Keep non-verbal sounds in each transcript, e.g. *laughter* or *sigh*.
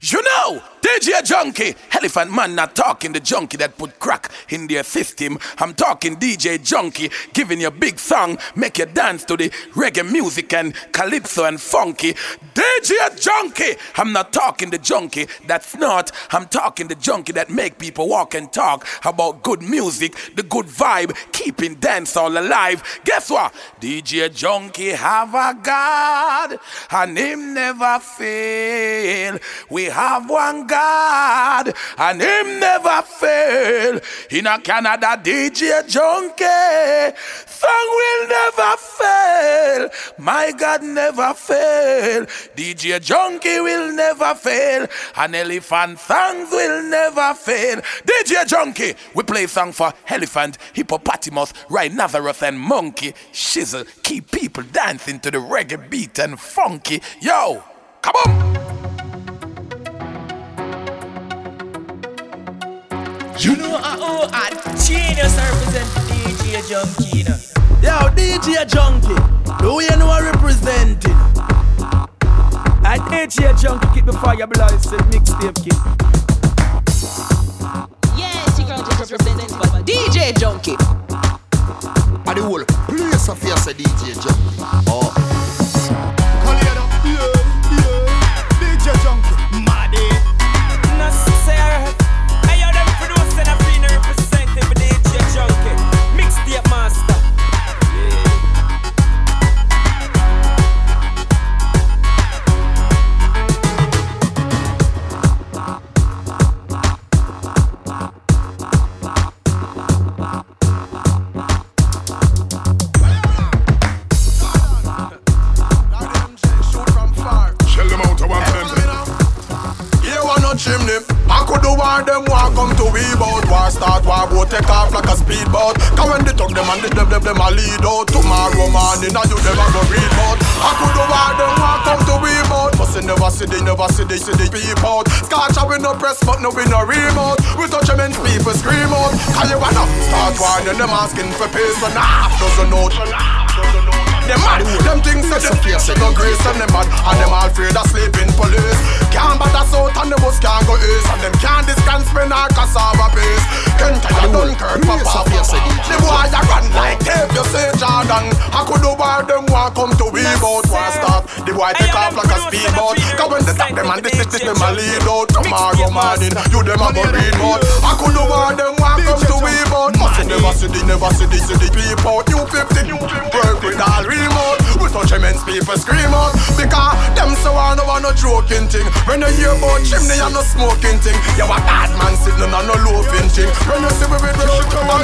You know, DJ Junky, Elephant Man not talking the junkie that put crack in their system. I'm talking DJ Junky, giving you a big song, make you dance to the reggae music and calypso and funky. DJ Junky, I'm not talking the junkie that's not. I'm talking the junkie that make people walk and talk about good music, the good vibe, keeping dance all alive. Guess what? DJ Junky have a God, and him never fail. We have one God, and Him never fail. In a Canada, DJ Junky, song will never fail. My God never fail. DJ Junky will never fail, An Elephant songs will never fail. DJ Junky, we play song for Elephant, Hippopotamus, Rhinoceros, and Monkey. Shizzle, keep people dancing to the reggae beat and funky. Yo, come on. You know I owe a genius represent DJ Junky. Yo, DJ Junky, do you know I representing? And DJ Junky keep the fire below said mixtape kid. Yes, you can't just represent but DJ Junky. And the whole place of fear say DJ Junky. Oh. I could do war them war come to we bout. War start, war go take off like a speedboat. Cause when they talk them and they them, them, them a lead out. Tomorrow morning and you never go read bout. I could do war them war come to we bout. But never see they never see they see they peep out. Scotch we no press but no we no remote. We touch them and people scream out. Cause you wanna start war and them asking for peace. So nah, doesn't know them mad. Them things say them face no grace and them mad. And them all afraid of sleeping police. Can't bother south and the bus can't go east And them can't discount spend our cassava paste Can't tell you Dunkirk papa The boy a run like tape you say Jordan. I could do why them want come to we bout war start The boy take off like a speedboat. Cause when they tap them and they stick them a lead out Tomorrow morning. You them a go read out. I could do why them want come to we bout Must you never see the never see the see the people You 50 work with all remote Touch immense people scream out. Because them so I know one no joking thing. When you hear about chimney and no smoking thing. You a bad man sitting on no loafing thing. When you see me with the shit come on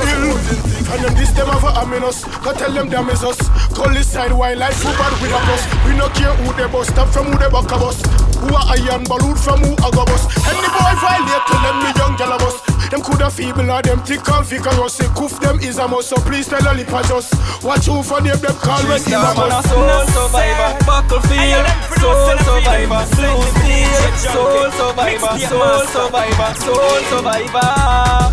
And them this them have a amin us Go tell them them is us. Call this side wildlife who bad with a bus. We no care who they bust Stop from who they back a bus. Who a iron balloon from who a go bus Any boy violate tell them me young gal a bus Them coulda feeble or them thick and vigorous Say coof them is a must So please tell a lip a just Watch who for them them call when in a bus Soul survivor, battlefield, soul survivor, blue steel, soul survivor, soul survivor, soul survivor,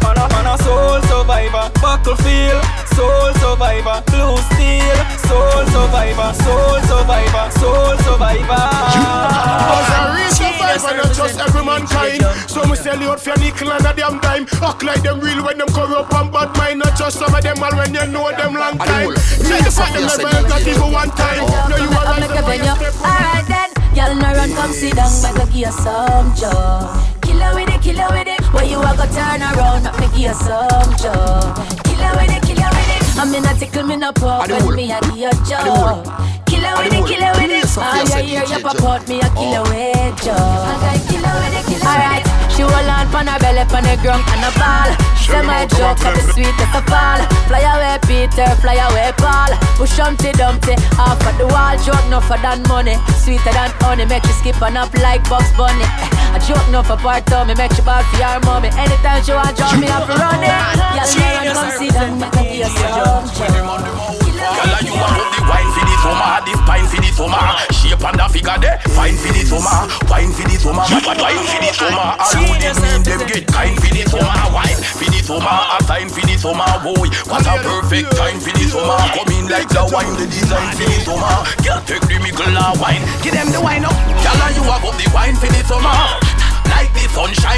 man a, man a soul survivor, battlefield, soul survivor, blue steel, soul survivor, soul survivor, soul survivor. You Cause a real survivor, not just every mankind. So me sell you out for a nickel and a damn dime. Act like them real when them corrupt and bad mind. Not just some of them all when you know them long time. Try to fight them never not even one time. No, you are right. Alright then, y'all no run, come sit down, make a give you some joy. Killer with it, killer with it. Where you a go turn around, make me give you some joy. Killer with it, killer with it. I'm in a tickle, me no pop, when me a give you joy. Killer with it, killer with it. All you hear you pop out, me a killer with joy. Alright, she roll on pon her belly, pon her ground and a ball. Say my joke, up the sweetest of all. Fly away, Peter, fly away, Paul. Push Humpty Dumpty off of the wall. Joke no for than money, sweeter than honey. Make you skip on up like Bugs Bunny. A joke no for part of me, make you bad for your mommy. Anytime she want draw me up run it. Y'all know come sit down, make a give you some Girl, you want the wine for the summer, the spine for the summer. Shape and the figure there, fine for the summer, wine for the summer, wine for the summer. All who they mean them get kind for the summer, wine for the summer, a sign for the summer. Boy, what a perfect time for the summer. Come in like the wine, the design for the summer. Girl, take the mickle wine, give them the wine up. Girl, you have up the wine for the summer.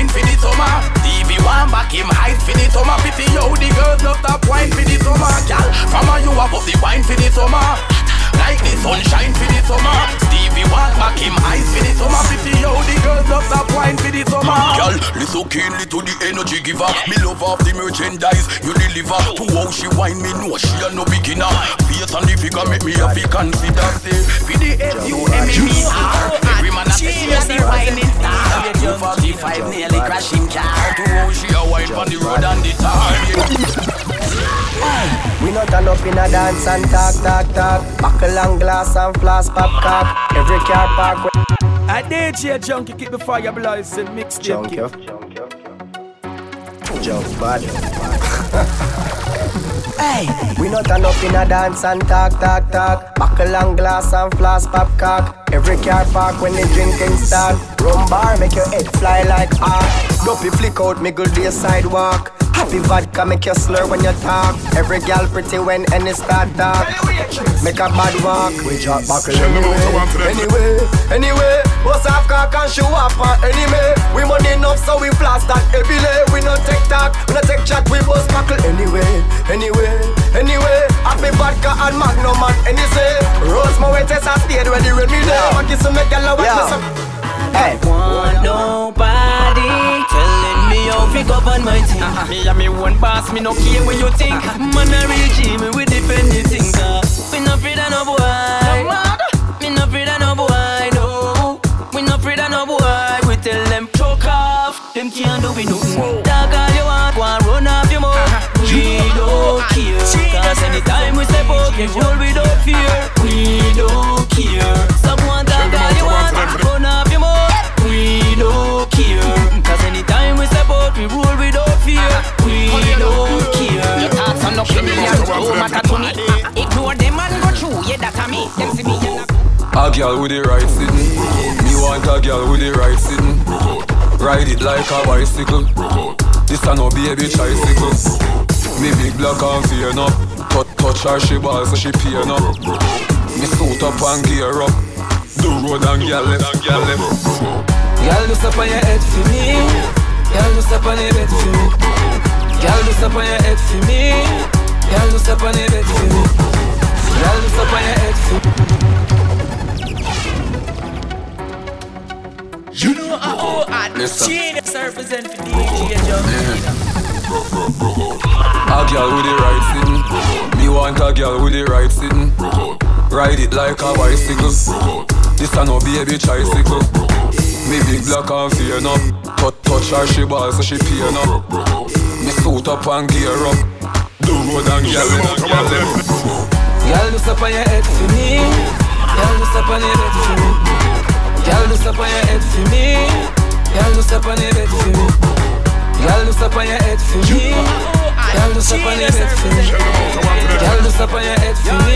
wine for the summer. Stevie want back him height for the summer. Pity yo, the girls love top wine for the summer. Gal, from a you up the wine for the summer. Like the sunshine for the summer. Stevie want back him eyes for the summer. Pity yo, the girls love top wine for the summer. Gal, listen keenly to the energy giver. Me love off the merchandise you deliver. To how she wine me know she a no beginner. Face and the figure make me have to consider. Say, for the S-U-M-M-E-R. Every man a Genius, the whining star. 245 nearly crashing car. To how she a wine on the road and the tar. We not turn up in a dance and talk, talk, talk. Buckle and glass and floss, pop cock. Every car park. A DJ junky keep the fire blazing, mixtape Junk keep. you. Junk bad. *laughs* Hey, we not turn up in a dance and talk, talk, talk. Buckle and glass and floss, pop cock. Every car park when the drinking start. Rum bar make your head fly like ah. Dopey flick out, me good day sidewalk. Happy vodka make you slur when you talk. Every gal pretty when any start talk. Make a bad walk. We drop buckle anyway. Anyway, anyway. What's up, cock and show up on enemy. We money enough so we flash that heavy lay. We no take talk, we no take chat, we bust buckle anyway. Anyway, anyway. Happy vodka and magnum and any say. Rose my way test and stayed ready when me there. My kiss and make a love with me some. Hey. want nobody telling me how to govern my thing. Me and me one boss, me no care what you think. Man a real G, me we defend the thing. Uh. We no afraid of no boy. Me no afraid of no boy, no. We no afraid of no boy. We tell them choke off, them can't do we nothing. Talk all you want, go and run off your mouth. We don't care. Cause anytime we step up, we roll without fear. We don't care. Opinion, no matter to me. Ah, ah, ignore them and go through, yeah, that a me. Them see me, A girl with the right sitting. Me want a girl with the right sitting. Ride it like a bicycle. This a no baby tricycle. Me big black and fear up. Touch, touch her she ball so she pain up. Me suit up and gear up. Do road and girl left, girl left. Girl, just up on your head for me. Girl, just up on your bed for me. Up on your head for me. Girl, just up on your bed for me. Girl, just up on your head for me. You know how hard Listen. genius represent for DJ. A girl with the right sitting. Me want a girl with the right sitting. Ride it like a bicycle. This a no baby tricycle. Me big black and fear up. Touch, touch her she ball so she pain up. Me suit up and gear up. Do road and girl left, girl left. Girl, just up on your head for me. Girl, just up on your bed for me. Girl, just up on your head for me. Girl, just up on your bed for me. Girl, just up on your head for me. Girl, just up on your bed for me. Girl, just up on your head for me.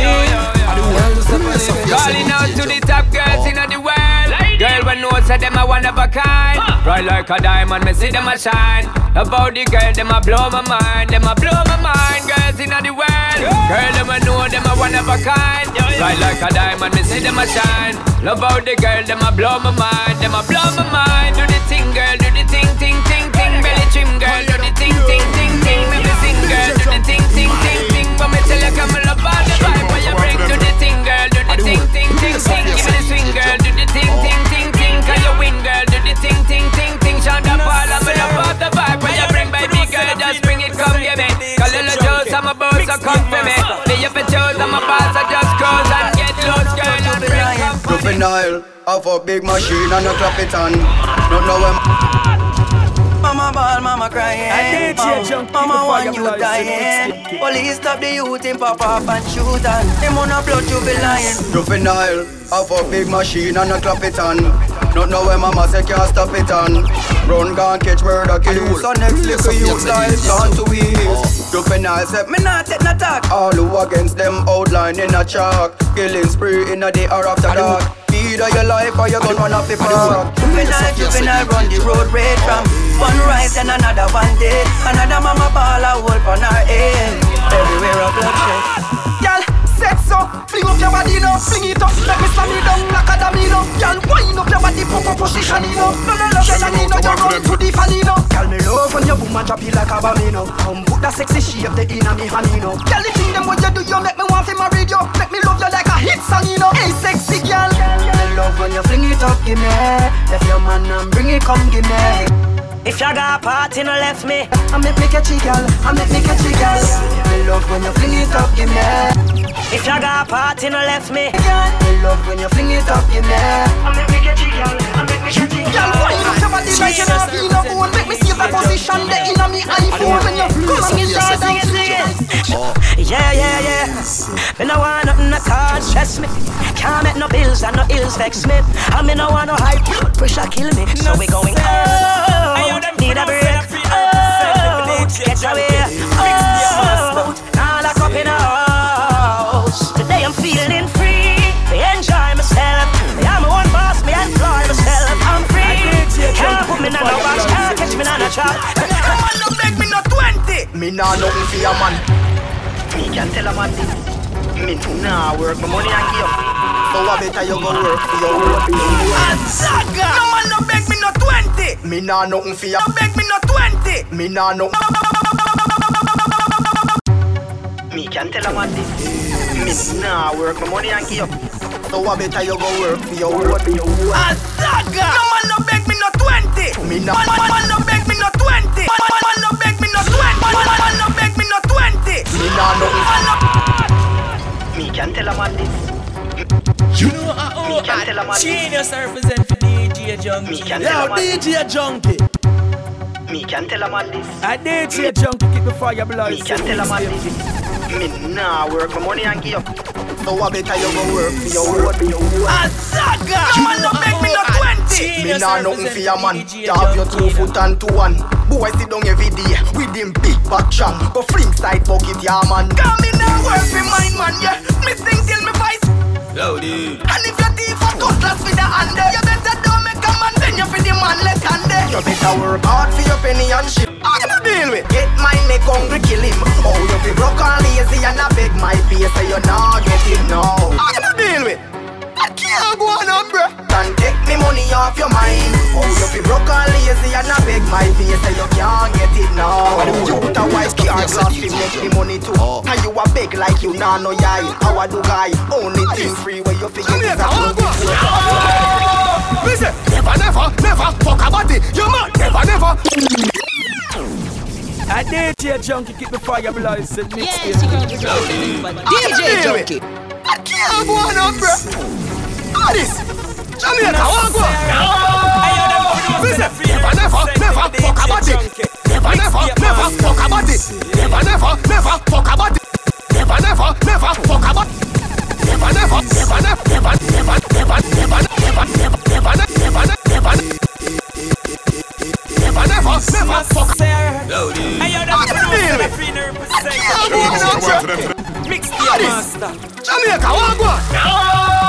Girl, just up on your bed for me. Calling out to the top girls in the world. Girl, when knows that them a one of a kind. Bright like a diamond, me see them a shine. About the girl, them a blow my mind. Them a blow my mind. Girls in the world. Girl, them a know them a one of a kind. Bright like a diamond, me see them a shine. Love how the girl, them a blow my mind. Them a blow my mind. Do the thing, girl, do the thing, thing, thing, thing. Belly trim, girl, do the thing, thing, thing, thing. Make me sing, girl, do the thing, thing, thing, thing. But me tell you, come love all the vibe. When you bring to the thing, girl, do the thing, thing, thing, thing. Give me the swing, girl, boss, so for me. Be up and chose, I'm a boss, I just cruise and get loose, girl, and bring come for me. Juvenile, have a big machine and a clap it on. Don't know when. Mama ball, mama crying. I did hear oh, junk Mama people want you blazing, dying. Police stop the youth in pop off and shoot and them on a blood you be lying. Juvenile, have a big machine and a clap it on. Don't know when mama say can't stop it on. Run gun catch murder kill. So next little youth life gone to waste. Oh. Juvenile said me not take no talk. All who against them outline in a chalk. Killing spree in a day or after dark. Either your life or you gon' run off the park. Juvenile, juvenile run the road red from one rise and another one dead. Another mama ball a wolf on her head. Everywhere a bloodshed. Y'all said so. Fling up your body now, fling it up. Let me slam you down like a domino. Girl, wind up your body, pop up position, you know. No, no, no, you know, you run to the fanino. Girl, me love when your boom and drop it like a bambino. Come put that sexy shape the inna me hand, you know. Girl, the thing them what you do, you make me want to marry you. Make me love you like a hit song, you know. Hey, sexy girl. Me love when you fling it up, give me. If your man and bring it, come give me. If you got a party, no left me. I make me catchy girl, I make me catchy girl. Me love when you fling it up, give me. If you got a party, no left me. Me love when you fling it up, give me. I make me catchy girl, I make me catchy girl. Girl, wind up your body like you not feel no bone. Make me see the position there inna me iPhone when you come and me start sing it, sing it. Yeah, yeah, yeah. Me no want nothing to cause stress me. Can't make no bills and no ills vex me. I me no want no high blood pressure kill me. So we going oh, need a break. Oh, get away. Oh, now lock up in a house. Today I'm feeling free. Me enjoy myself. Me I'm my own boss. Me enjoy myself. I'm free. Can't put me in no box. Can't catch me in a trap. Come on, no beg me no twenty. Me nah nothing for your man. Me can tell a man this. Me nah work my money and give. So I better you go work for your own. Azaga. No man no beg me no twenty. Me nah nothing for you. No beg me no twenty. Me nah no. Me can tell a man this. Me nah work my money and give. So I better you go work for your own. Azaga. No man no beg me no twenty. Me nah. Man, man, man no beg me no twenty. Man, man, man no beg me no twenty. Man, man, man no beg me no twenty. Me nah nothing. Man, no. Me can tell a man this. You know, uh, oh, Me can tell a man uh, genius I represent for DJ Junky. Me can Yo, tell a man DJ Junky. Me can tell a man this. I DJ Junky, keep the fire blood. Me can tell a man this. Me nah work my money and give. So I better you go work for your own. Azaga. No man no beg me no twenty. Me nah nothing for your man. You have your two foot and two one. Boy sit down every day with him big back shang. Go fling side bucket, yeah man. Come me nah work for mine man, yeah. Me sing till me voice. Loaded. And if you thief a cutlass with the hand you better don't make a man, then you for the man let hand. You better work hard for your penny and shit. How you deal with? Get my neck hungry, kill him. Oh, you be broke and lazy and I beg my pay, so you not get him now. How you deal with? I can't go on, um, bruh. Can take me money off your mind. Oh, you be broke and lazy and I beg my pay, so you can't get it now. You put a white car glass to make me money too. And you a beg like you nah no yai. How I do guy? Only thing free where you figure is a Listen, never, never, never fuck a body. You man, never, never. I DJ Junky, keep the fire blazing. Mix Yeah, it. she gonna be representing for DJ Junky. I can't go on, um, bruh. All this. Jamaica, what go? Listen, never, never, never fuck a body. Never, never, never fuck a body. Never, never, never fuck a body. Never, never, never fuck a body. Never, never, never, never, never, never, never, never, never, never, never, never, never, never, never, never fuck a Loaded. Hey, yo, that's the producer, the free to represent. Mix the master. Jamaica, what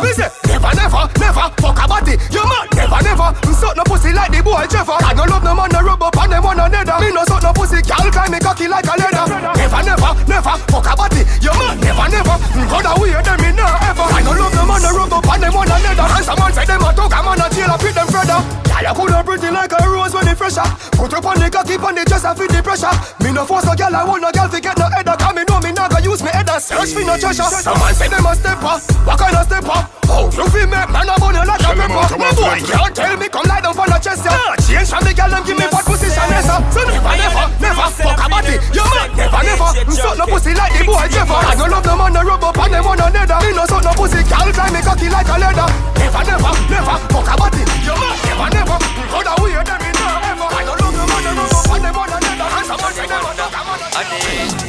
go? Listen, never, never, never fuck a body. You man, never, never. Suck no pussy like the boy Trevor. I no love no man, no rub up on them one another. Me no suck no pussy, girl climb me cocky like a leather. Never, never, never fuck a body. You man, never, never. Go the way them me nah ever. I no love no man, no rub up on them one another. And some man say them a talk, a man a chill, a fit them further. Girl, you coulda pretty like a rose when it fresher. Put up on the cocky, on the chest and feel the pressure. Me no force a girl, I want no girl to get no header. Cause me know me nah go use me head and search for no treasure. Some man say them a stepper. What kind of stepper? Oh, you feel me? Man, I'm on like a pepper. No boy, can't tell me come lie down for the chest, yeah. Change from the girl, them give me what position, yes, sir. So never, never, never fuck a body. You man, never, never. Suck no pussy like the boy Trevor. I don't love no man, no rub up on them one another. Me no suck no pussy, girl climb me cocky like a leather. Never, never, never fuck a body. You man, never, never. How the way them me nah ever. I don't love no man, no rub up on them one another. And some man say them a dog,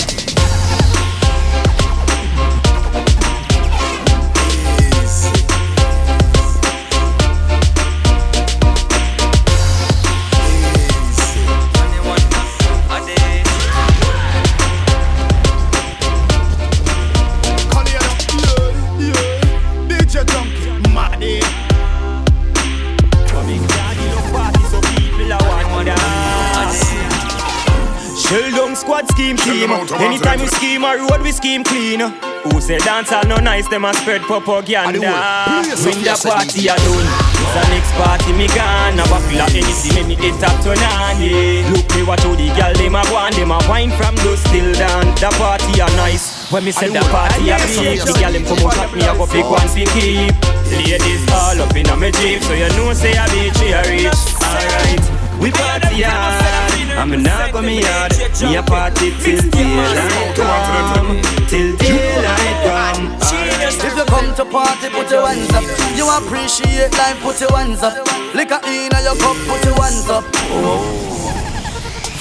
Shell down squad scheme team. Anytime we scheme a road, we scheme clean. Who say dance all no nice, them a spread propaganda. When the party a done, it's the next party me gone. A of anything, me hit up turn on, yeah. Look me watch how the girl them a go on, them a wine from dusk till dawn. The party a nice. When me say the party a big, the girl them come out at me, I go pick one fi keep. Ladies all up in a me jeep, so you know say I be cherry. Alright, we party hard. I'm not me yard. Me a party till daylight come. Till daylight come. If you come to party, put your hands up. You appreciate life, put your hands up. Liquor in your cup, put your hands up.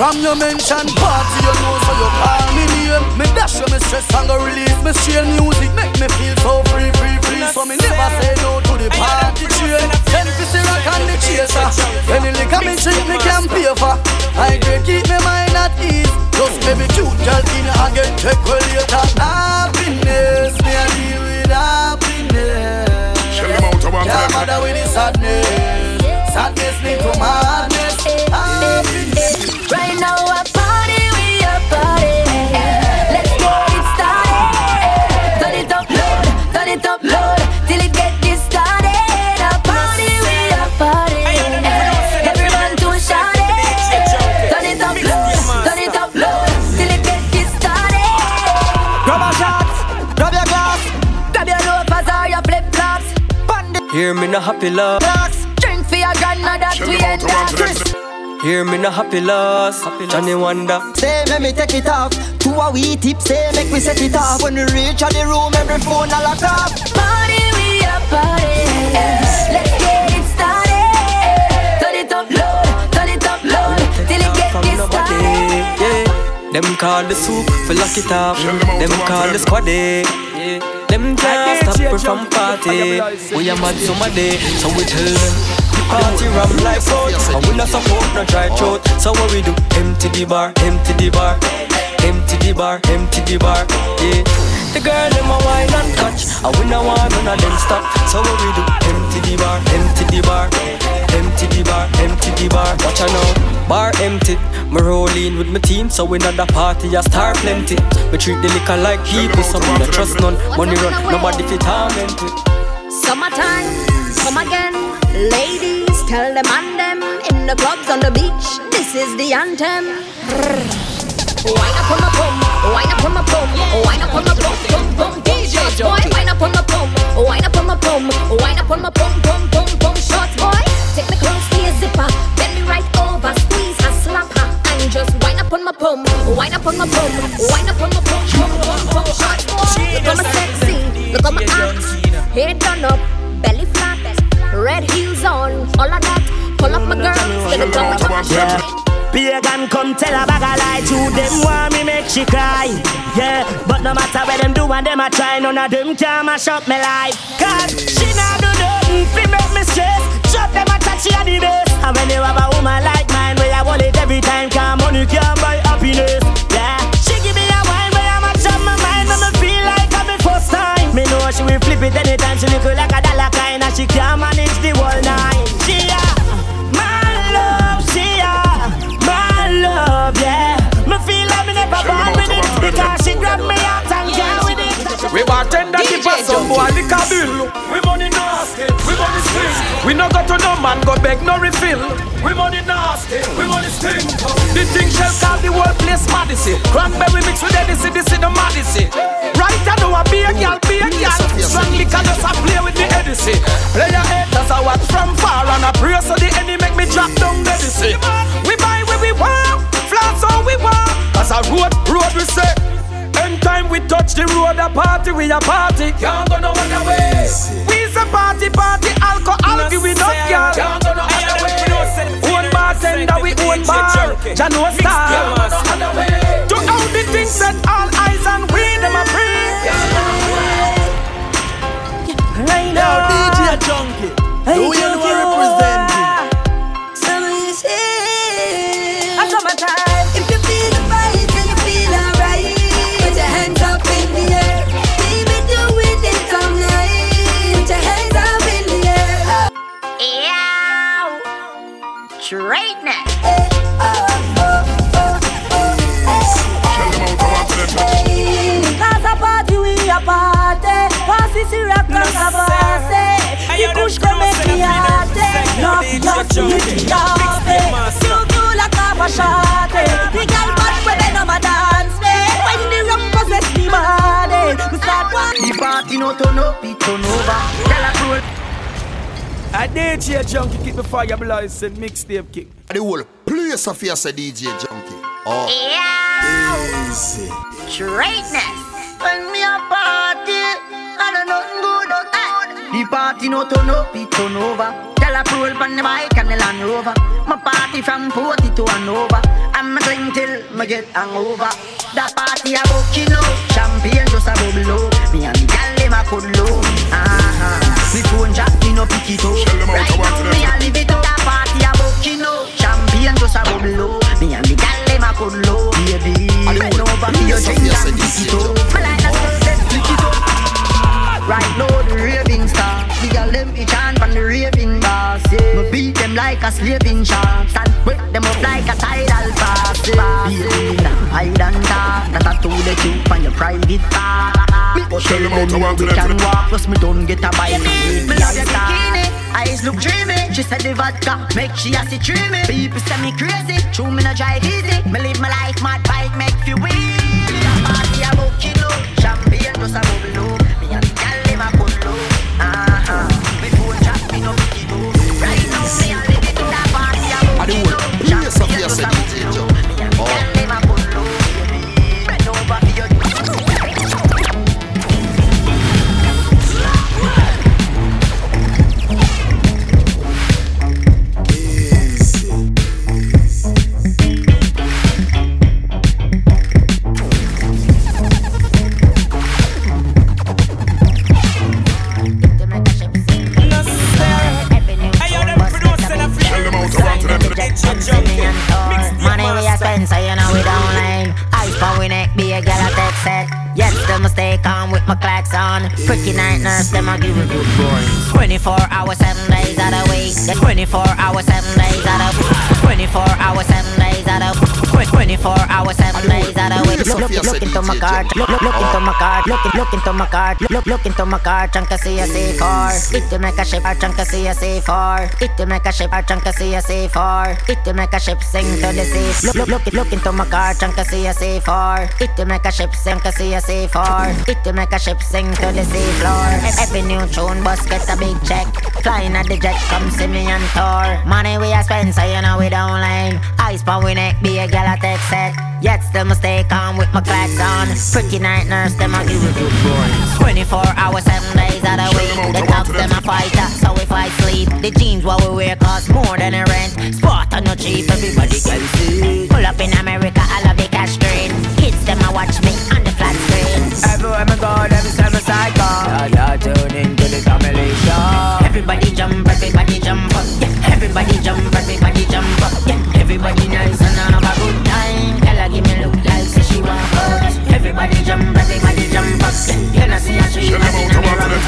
From your mention party, you know, so you call me name. Me dash you, me stress and go release. Me share music, make me feel so free, free, free. So me never say no to the party train. Ten fifty rock and the chaser. Any liquor me drink, me can pay for. I can keep me mind at ease. Just maybe cute girl in and get check well later. Happiness, me a deal with happiness. Can't bother with the sadness. Sadness lead to madness. Happiness. Hear me no happy love. Drink for your grandmother, we end that. Hear me no happy loss. Johnny Wonder. Say, let me take it off. To a wee tip, say, make me set it off. When we reach out the room, every phone a lock off. Party, we a party. Let's get it started. Turn it up low, turn it up low, till it get this started. Yeah. Them call the soup for lock it up. Them call the squaddy. Yeah. Them can't stop we from party. We a mad summer day, so we tell them. The party ram like road, and we not support no dry uh-huh. throat. So what we do? Empty the bar, empty the bar, empty the bar, empty the bar. Yeah. The girl them a wine and touch, and we no want none of them stop. So what we do? Empty the bar, empty the bar, empty the bar, empty the bar. Watch out now, bar empty. Me rolling with my team, so we not the party a star plenty. Me treat the liquor like people, so me not trust none. Money run, nobody fit torment it. Summertime, come again. Ladies, tell them and them in the clubs on the beach. This is the anthem. Wine up on my pum, wine up on my pum, wine up on my pum, pum pum. DJ boy, wine up on my pum, wine up on my pum, wine up on my pum, Yeah. Pagan come tell a bag a lie to them want me make she cry. Yeah, but no matter where them do and them a try None of them can mash up my life. Cause she not do nothing fi make me stress. Drop them a chat she a the best. And when you have a woman like mine Where I want it every time Cause money can't buy happiness. Yeah, she give me a wine Where I'm a jam my mind Make me feel like I'm the first time. Me know she will flip it anytime She look like a dollar kind And she can't manage the whole nine She a with it because she grab me out and go with it. We bartender give us some boy liquor bill. We money nasty, we money stink. We no go to no man go beg no refill. We money nasty, we money stink. The thing shall call the whole place Madison. Cranberry mix with Edison, this is the Madison. Right I know a be a girl, be a girl. Strong liquor just a play with the Edison. Play your head, that's a watch from far and a pray so the enemy make me drop down the We buy where we want, flats all we want. As a road, road we say. Anytime we touch the road, a party, we a party. Can't go no other way. We's a party, party, alcohol, give we not girl. Can't go no other way. Own bartender, we own bar. Jano star. To all the things that all eyes on we, them a pray. Right Yo, DJ Junky. Who you know representing? Straightness. Cause a party we a party. Pass this rock and a pass The push them make me hearty. Knock your feet, You do like a shorty. The girl bad when they know my dance me. When the rum possess me body, we start one. The party no turn up, it turn over. Tell a roll. A DJ junky kick the fire blazing mixtape kick. The whole place of here say DJ junky. Oh. Yeah. Easy. Straightness. When me a party, I don't know good. Hey. The party no turn up, it turn over. Tell a roll on the bike and the Land Rover. My party from 40 to Hanover. I'ma drink till me get hangover. That party a bucking up, champagne just a bubble up. Me and the gal them a cuddle up. Uh-huh. Me phone jack, me no pick it up. Right now me a live it up. That party a bucking up, champagne just a bubble up. Me and the gal them a cuddle up, baby. Over me drink and pick it up. Me like that girl, pick it up. Right now the raving star The girl them be chant on the raving them like a slaving shark Stand break them up like a tidal pass yeah. Beat them hide and talk That I told the truth on your private part. Me go tell them how we can walk Plus me don't get a bite. Me love your bikini. Eyes look dreamy. She said the vodka make she a see dreamy. People say me crazy. True me no drive easy. Me live my life mad bike make you win That party a bucket low Champagne just a bubble low on. Freaky night nurse, them a give a good boy. 24 hours, 7 days out of week. Yeah, 24 hours, 7 days out of 24 hours, 7 days out of 24 hours, 7 days out of week. Look, look, look into my card. Look, look, look into my card. Look, look into my card. Look, look into my card. Chunk see a C4. It to make a ship. Chunk see a C4. It to make a ship. Chunk see a C4. It to make a ship sing to the sea. Look, look, look, look into my card. Chunk see a C4. It to make a ship sing to see a C4. It to make a ship sing to the sea floor. Every new tune bus get a big check. Flying at the jet, come see me on tour. Money we a spend, so you know we don't lame. Ice pan we neck, be a gal a text set. Yet still me stay calm with my clacks on. Freaky night nurse, them a give a good boy. 24 hours, 7 days out of the week. The dogs them a fighter, so if I sleep, the jeans what we wear cost more than a rent. Sport on no cheap, everybody can see. Pull up in America, I love the cash train. Kids them a watch me on the flat screen. Everywhere me go, them say me psycho. Yeah, yeah, tune into the family show. Everybody jump, everybody out. Everybody jump, everybody jump up. Yeah, you know see how she like it and me run up.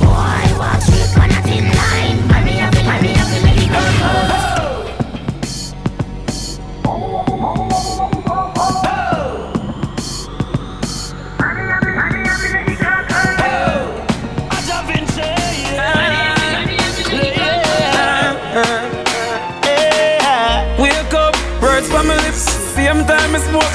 Boy, watch it on a thin line. I me have it, I me have it, make it go out. Wake up, words from my lips. Same time I smoke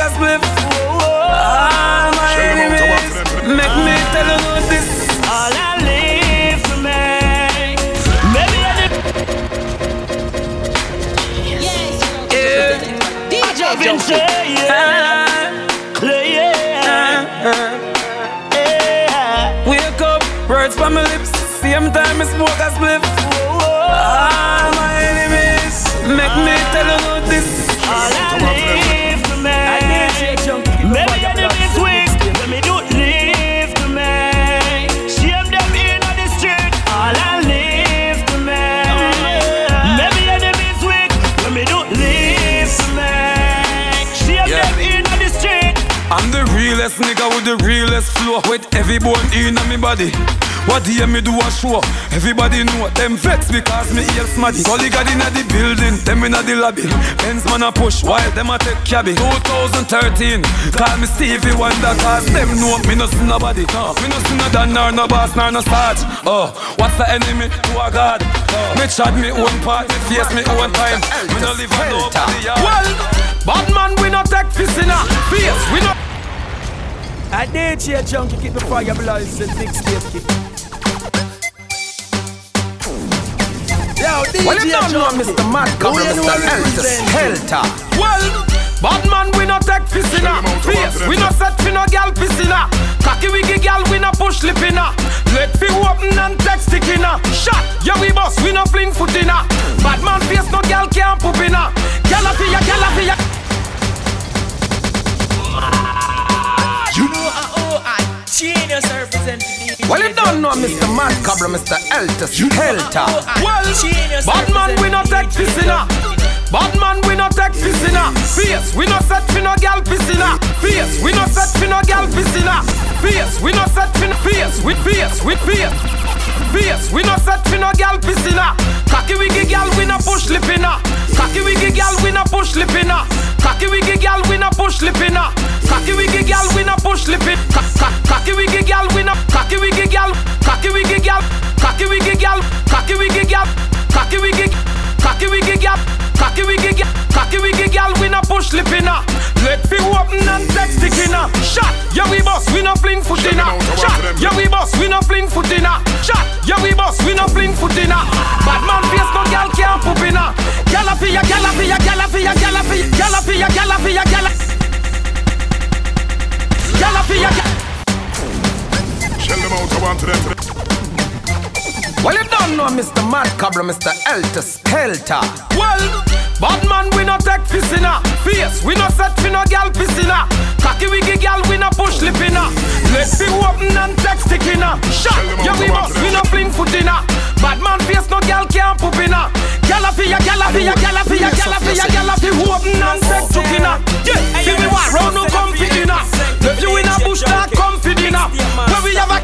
Same time I smoke a spliff. All my enemies make me tell you about this. All I live for me. Maybe enemies weak, but me don't live for me. Shame them in on the street. All I live for me. Maybe enemies weak, but me don't live for me. Shame Yeah. them in on the street. I'm the realest nigga with the realest flow With every bone in on me body What hear me do a show Everybody know them vex because me ear smarty Colleague inna the building Them room in the lobby. Benz man a push while them a take cabby. 2013, call me Stevie Wonder cause them know me no see nobody. No, me no see no Dan nor no boss nor no sarge. Oh, what's the enemy to a God? Oh. Me chat me own part, me face me own time. Me no live on nobody yard. Well, bad man we no take piss in a face. We no. I DJ junky keep the fire blazing, mixtape keep. Well, you don't know. Mr. Madcap, Who Mr. represent? Helter. Well, bad man we no take piss in a face. We no set fi no gal piss in a. Cocky wiggy gal we no push lip in a. Let fi open and take stick in a. Shot, yeah we boss we no fling foot in a. Bad man face no gal can't poop in a. Gal a fi ya, gal a fi ya. You know uh, oh, I genius representing Well, you don't know Mr. Madcabra, Mr. Elter, Helter. Well, bad man, we no take piss in. Bad man, we no take piss in. Face, we no set fi no gal piss in a. Face, we no set fi no gal piss in a. Face, we no set fi no face with face with face. Face, we no set fi no gal piss in. Cocky wiggy gal, we no push lip in. Cocky wiggy gal, we no push lip in. Cocky wiggy gal, we no push lip in. Cocky wiggy gal, we no push lip in. Co- co- Cocky wiggy gal, we no. Cocky wiggy gal, cocky wiggy gal, cocky wiggy gal, cocky wiggy gal, cocky wiggy, cocky wiggy gal, cocky wiggy gal, cocky wiggy gal, we no push lip in a. Let fi open and take stick in a. Shot, yeah we boss, we no fling foot in a. Shot, yeah we boss, we no fling foot in a. Shot, yeah we boss, we no fling foot in a. Bad man face no gal can't poop in a. Gal a fi ya, gal a fi ya, gal a fi ya, gal a fi ya, gal a fi ya, gal a fi ya, gal a. Gal a fi ya, gal. Shell them out, I want them. Well, you don't know Mr. Madcabra, Mr. Elter, Helter. Well, bad man, we no take piss in. Face, we no set fi no gal piss in. Cocky wiggy gal, we no push lip in a. Let fi open and take stick in a. Shot, yeah we boss, we no fling foot in. Bad man face, no gal can't poop in. Gal fi ya, gal fi ya, gal fi ya, gal fi ya, gal fi open and take stick in a. Yeah, see me what round no comfy in a. Left you in a bush, not comfy dinner. Where we have a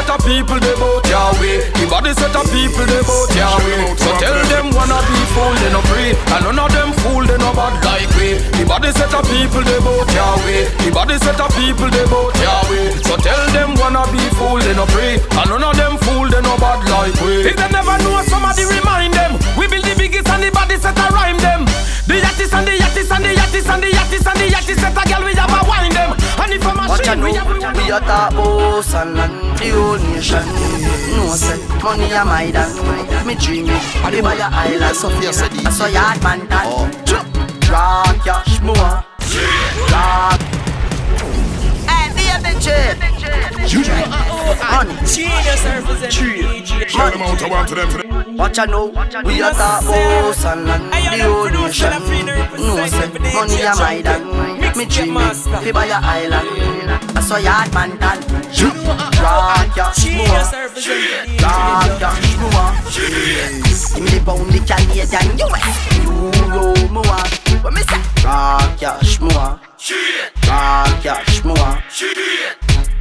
set of people they bout Yahweh. The body set of people they bout Yahweh. So tell them wanna be fool they no free, and none of them fool they no bad like we. The body set of people they bout Yahweh. The body set of people they bout Yahweh. So tell them wanna be fool they no free, and none of them fool they no bad like we. If they never know somebody remind them. We build the biggest and the body set a rhyme them. The yattis and the yattis and the yattis and the yattis and the yattis set a girl we have a wine them. And Watch machine out we have we a talk about and land the whole nation. No say money a my dan, me dream it. I buy a island, so fear said it. So yard man dan, oh. draw cash more, draw. I want to them. Watch out now, we a talk about and land the whole nation. No say money a my dan, me dream it. We buy a island, so yard man dan, draw cash more. Draw cash more. Give me the pound, the Canadian US Euro more What me say? Draw cash more Draw cash more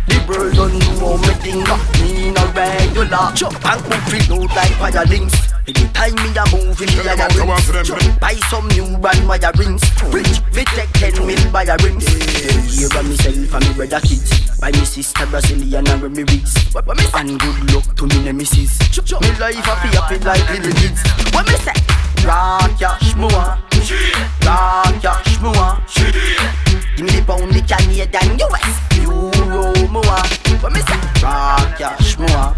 The world don't know how me think Me no regular. Bank book free out like fire links Anytime me a move in the other rings Buy some new brand wire rings Rich, we take 10 mil by a rings Here by myself and me brother kids Buy me sister Brazilian and when me rich. And good luck to me nemesis. Me life a fi happy like little kids. What me say? Draw cash more Draw cash more Give me the pound, the Canadian US Euro more What me say? Draw cash more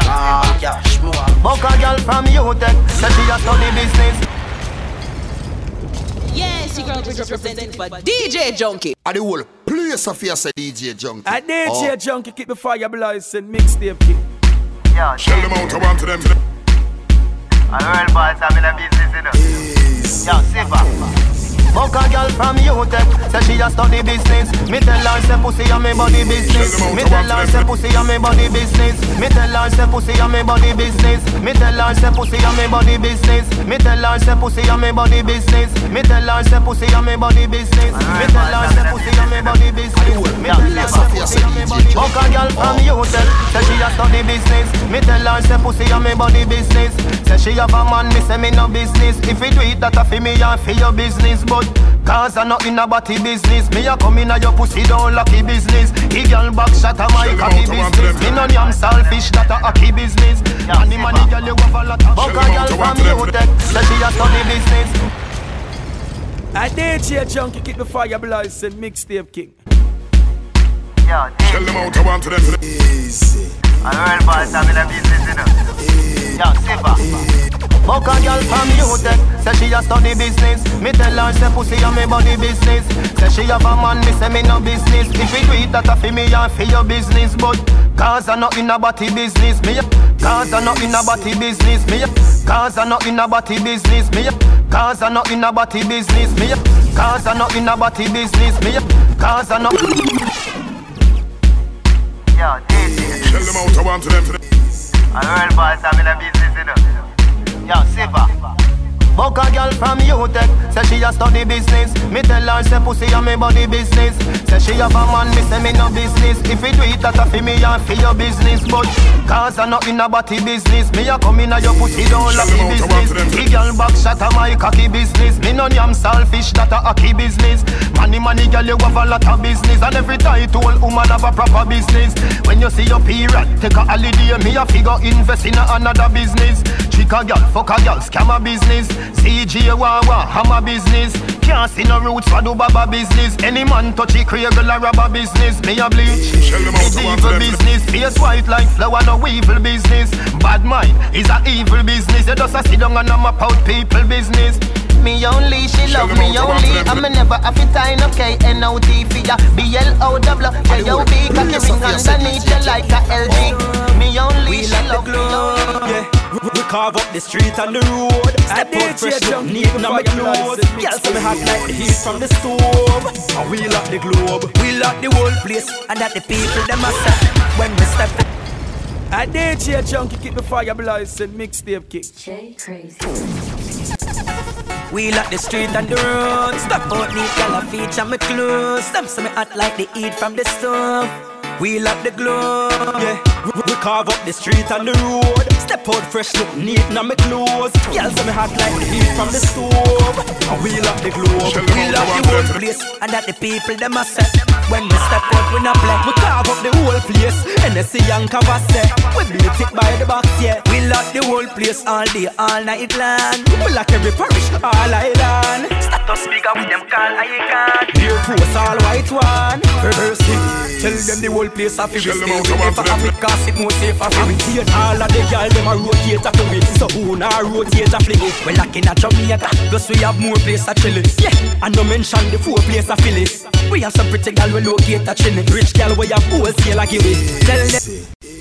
Draw cash more Buck a girl from UTech, said she a study business. Yes, you girl is representing for DJ Junky. I the whole place of here say DJ Junky. I DJ oh. junkie keep the fire blazing, mixtape keep. Shell them out, I want to them. I real boys a business, you know. Yo, Siva. Fuck a girl from UTech, say she a study business. Me tell her say pussy a me body business. Me tell her say pussy a me body business. Me tell her say pussy a me body business. Me tell her say pussy a me body business. Me tell her say pussy a me body business. Me tell her say pussy a me body business. Me tell her say pussy a me body business. Me tell her say pussy a me body. Fuck a girl from UTech, say she a study business. Me tell her say pussy a me body business. Say she have a man, me say me no business. If you do it, that a fi me and fi your business, but Cause I not in a body business Me a come in a your pussy down lucky business. He girl back shot a my cocky business. Me no yam selfish that a hockey business. Money money girl you have a lot of Buck a girl from UTech Say she a study business. I DJ junky kick the fire blast and mixtape king yeah, Tell them out I want to them Easy I real boss I'm in a business you know Yeah, Siva Fuck a girl from UTEC, eh. say she a study business. Me tell her say pussy a me body business. Say she have a man, me say me no business. If you do it, that a fi me and fi your business. But cause I not in a body business. Me eh. cause I not in a body business. Me eh. cause I not in a body business. Me cause I not in a body business. Me cause I not in a body business. Me cause I not. Yeah, Tell them out I want to them today. I real boss, I'm in a business, you know. Yo, Siva. Buck a girl from UTech, say she a study business. Me tell her say pussy a me body business. Say she have a man, me say me no business. If you do it, that a fi me and fi your business. But cause I not in a body business. Me a come in a your pussy don't like me business. The girl back shot a my cocky business. Me no yam selfish, that a hockey business. Money, money, girl, you have a lot of business. And every title woman have a proper business. When you see your period, take a holiday. Me a figure invest in a another business. Trick a girl, fuck a girl, scam a business. CJ Wawa, hammer business. Can't see no roots for do baba business. Any man touch it, create a rubber business. Me a bleach. Medieval business. Face white like flower, no evil business. Bad mind is a evil business. You just a sit down and a map out people business. Me only, she love me only. I'ma never have to tie no K N O T for ya. B L O W J O B. Cocky ring underneath you be cut and eat the like a LG. Oh. Me only, she love me only. We carve up the street and the road. Step out fresh, look neat in my clothes. Girl, so me hot like the heat from the stove. And we lock the globe. We lock the whole place. And that the people them a when we step. I DJ junky keep the fire blazing, mixtape kick. J crazy. We lock the street and the road. Step out neat, girl, a feature me clothes. Them so me hot like the heat from the stove. We lock the globe. Yeah, we, carve up the street and the road. Step out fresh, look neat in my clothes. Girl, so me hot like the heat from the stove. And we lock the globe. We lock the whole place, and that the people them a set. When we step out, we not play. We carve up the whole place, and they see young there. We beat it by the box, yeah. We lock the whole place all day, all night long. We lock every parish, all island. Status speaker with them call icon. Beer post all white one. Reverse it. Tell them the whole place a fi we stay with them for Africa, it more safe for we. All of the girl them a rotate a me, so who na rotate a fling it? We locking a Jamaica, plus we have more place a chillin'. Yeah, and no mention the four place a Phillies. We have some pretty girl we locate a chillin'. Rich girl we have wholesale a give it. Tell them.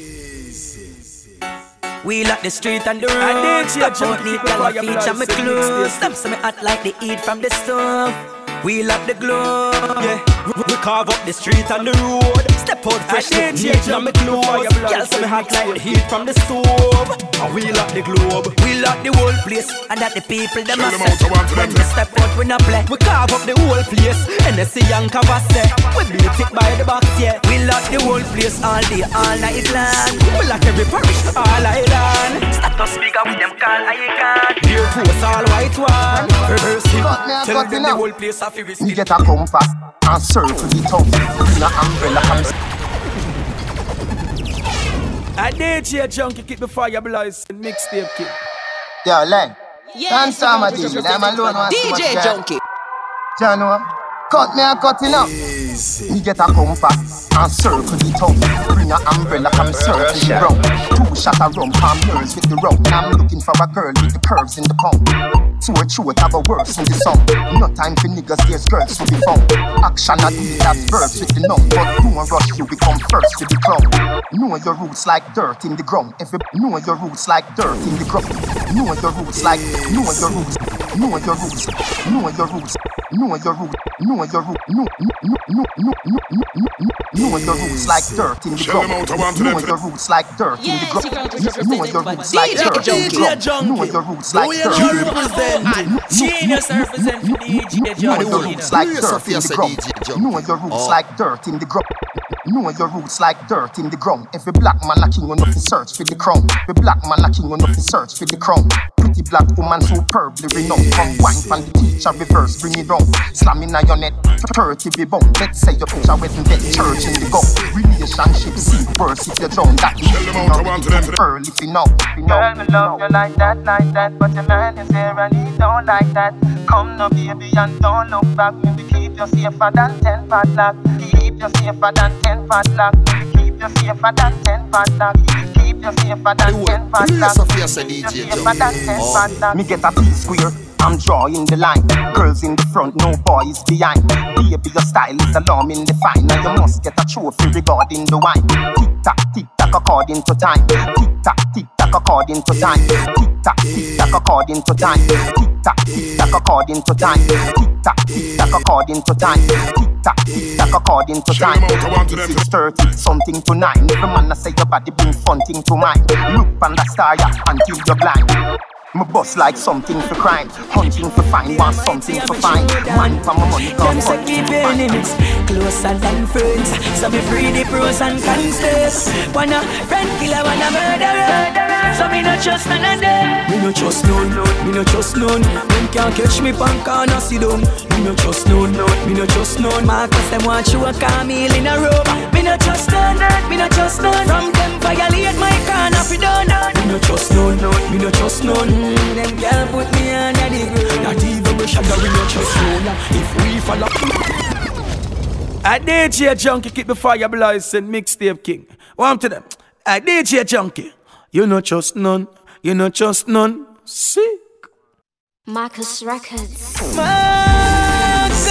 We lock the street and the road. I Stop out neat, girl, a feature me clothes. Them so me hot like the heat from the stove. We lock the globe. Yeah, we, we carve up the street and the road. Step out fresh, look neat in my clothes. Girl, so me hot like the heat from the stove. And we lock the globe. We lock the whole place, and that the people them a set. When we step out, we not play. We carve up the whole place, and they see young cover set. We beat it by the box, yeah. We lock the whole place all day, all night long. We lock every parish, all island. Status speaker with them call icon. Beer post all white one. Reverse it. Tell them the whole place a fi we Me get a compass and circle the tongue. Bring a umbrella and I DJ junky keep the fire blazing, mixtape kick. Yo, Len. Yeah, Dance some of DJ. I'm alone. want too much DJ. Junky. Jano, cut me a cutting up. Me get a compass and circle the tongue. Bring a umbrella and circle the round. Two shot of rum, palm girls with the rum. I'm looking for a girl with the curves in the pound. So a throat have a words in the song. No time for niggas, there's girls to be found. Action I do it verbs with the noun. But don't rush you, we come first with the clown. Know your roots like dirt in the ground. Every know your roots like dirt in the ground. Know your roots like know your roots. know your rules, know your rules, know your rules, know your rules, know, know, know, know, know, know, know your rules like dirt in the ground. Know your rules like dirt in the ground. Know your rules like dirt in the ground. Know your rules like dirt in the ground. Genius represent for DJ Know your rules like dirt in the ground. Know your rules like dirt in the ground. Know your roots like dirt in the ground. Every black man a king enough to search for the crown. Every black man a king enough to search for the crown. Pretty black woman superbly renowned. From wine from the teacher reverse, bring it down. Slamming on your net, thirty be bone. Let's say your picture wedding dead church in the go. Relationship see verse if you drown. That is early if you know. Girl, me love you like that, like that, but your man is here and he don't like that. Come no baby and don't look back. Me we keep you safer than ten padlock. Keep you safer than ten padlock. Keep you safer than ten padlock. Keep you safer than ten padlock. Sophia said DJ Jump. Oh. Me get a T square. I'm drawing the line. Girls in the front, no boys behind. Baby, your style is alarming the fine. Now you must get a trophy regarding the wine. Tick tock, tick tock according to time. Tick tock, tick tock according to time. Tick tock, tick tock according to time. Tick tock, tick tock according to time. Tick tock, tick tock according to time. Tick tock, tick tock according to time. Six thirty, something to nine. Every man I say your body bring fun thing to mind. Look on the star, yeah, until you're blind. Me bust like something for crime, hunting for fine, want something for fine. Man for my money, come Them say keep your enemies closer than friends. So me free the pros and cons. One a friend killer, one a murderer. So me no trust none of them. Me no trust none, me no trust none. Them can't catch me punk corner sit down. Me no trust none, me no trust none. Marcus them want you a camel in a robe. Me no trust none, me no trust none. From them violate my corner fi done. Me no trust none, me no trust none. Mm, them can't put me under the ground. Not even me shadow, we no trust none. If we follow. A DJ Junky keep the fire blazing, mixtape king. Warm to them. A DJ Junky. You no trust none. You no trust none. Sick. Marcus Records. Marcus,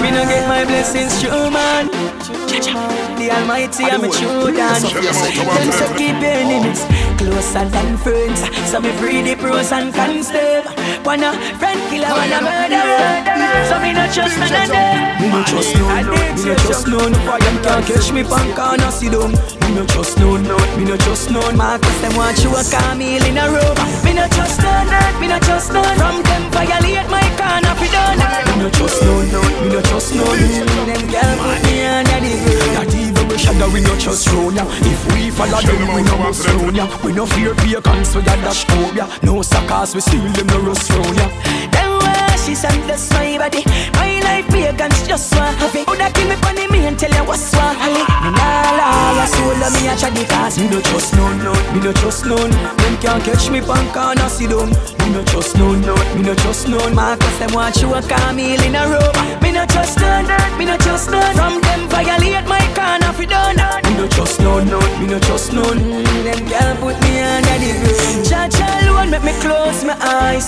Me no get my blessings true man The Almighty I'm a true dan Them say keep your enemies closer than friends So me free the pros and cons them One a friend killer, one a murderer. So me no trust none of them. Me no trust none, me no trust none. Them can't catch me punk corner sit down. Me no trust none, me no trust none. Marcus them want you a camel in a robe. Me no trust none, me no trust none. From them violate my corner fi done. Me no trust none, me no trust none. Them can't put me under the Not even we shadow we no trust round ya If we follow them we no must round ya We no fear pagans we a dash ya No suckers we steal them no rust round ya Them washes and that's my body My life pagans just want have it Woulda kill me funny me and tell you what's what Ali Me nah lie, your soul me a chat because Me no trust none, me no trust none Them can't catch me punk corner sit down Me no trust none, me no trust none Marcus them want you a camel in a robe Me no trust none, me no trust none From them violate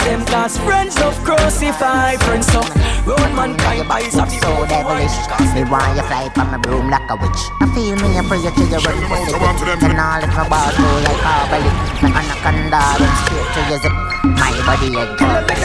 Them cause friends of crucify Friends of road man cry by so devilish Me want you fly from my broom like a witch. I feel me a prayer to your run pussy. Quick And all of my balls go like carbolic Like anaconda run straight to your zip. My body a gun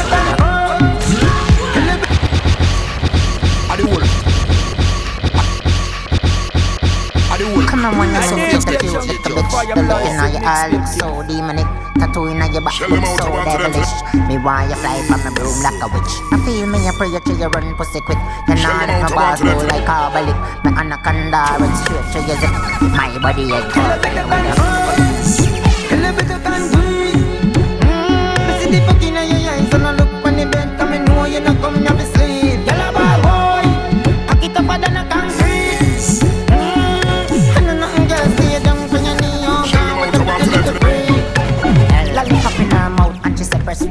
Come on, when you're so cute, the cute little bitch. The look in your eye look so demonic Tattoo in your back. Look so devilish. Me want you fly from my broom like a witch. I feel me a prayer to you run pussy quick. You know that my balls go like carbolic My anaconda run straight to your zip. My body a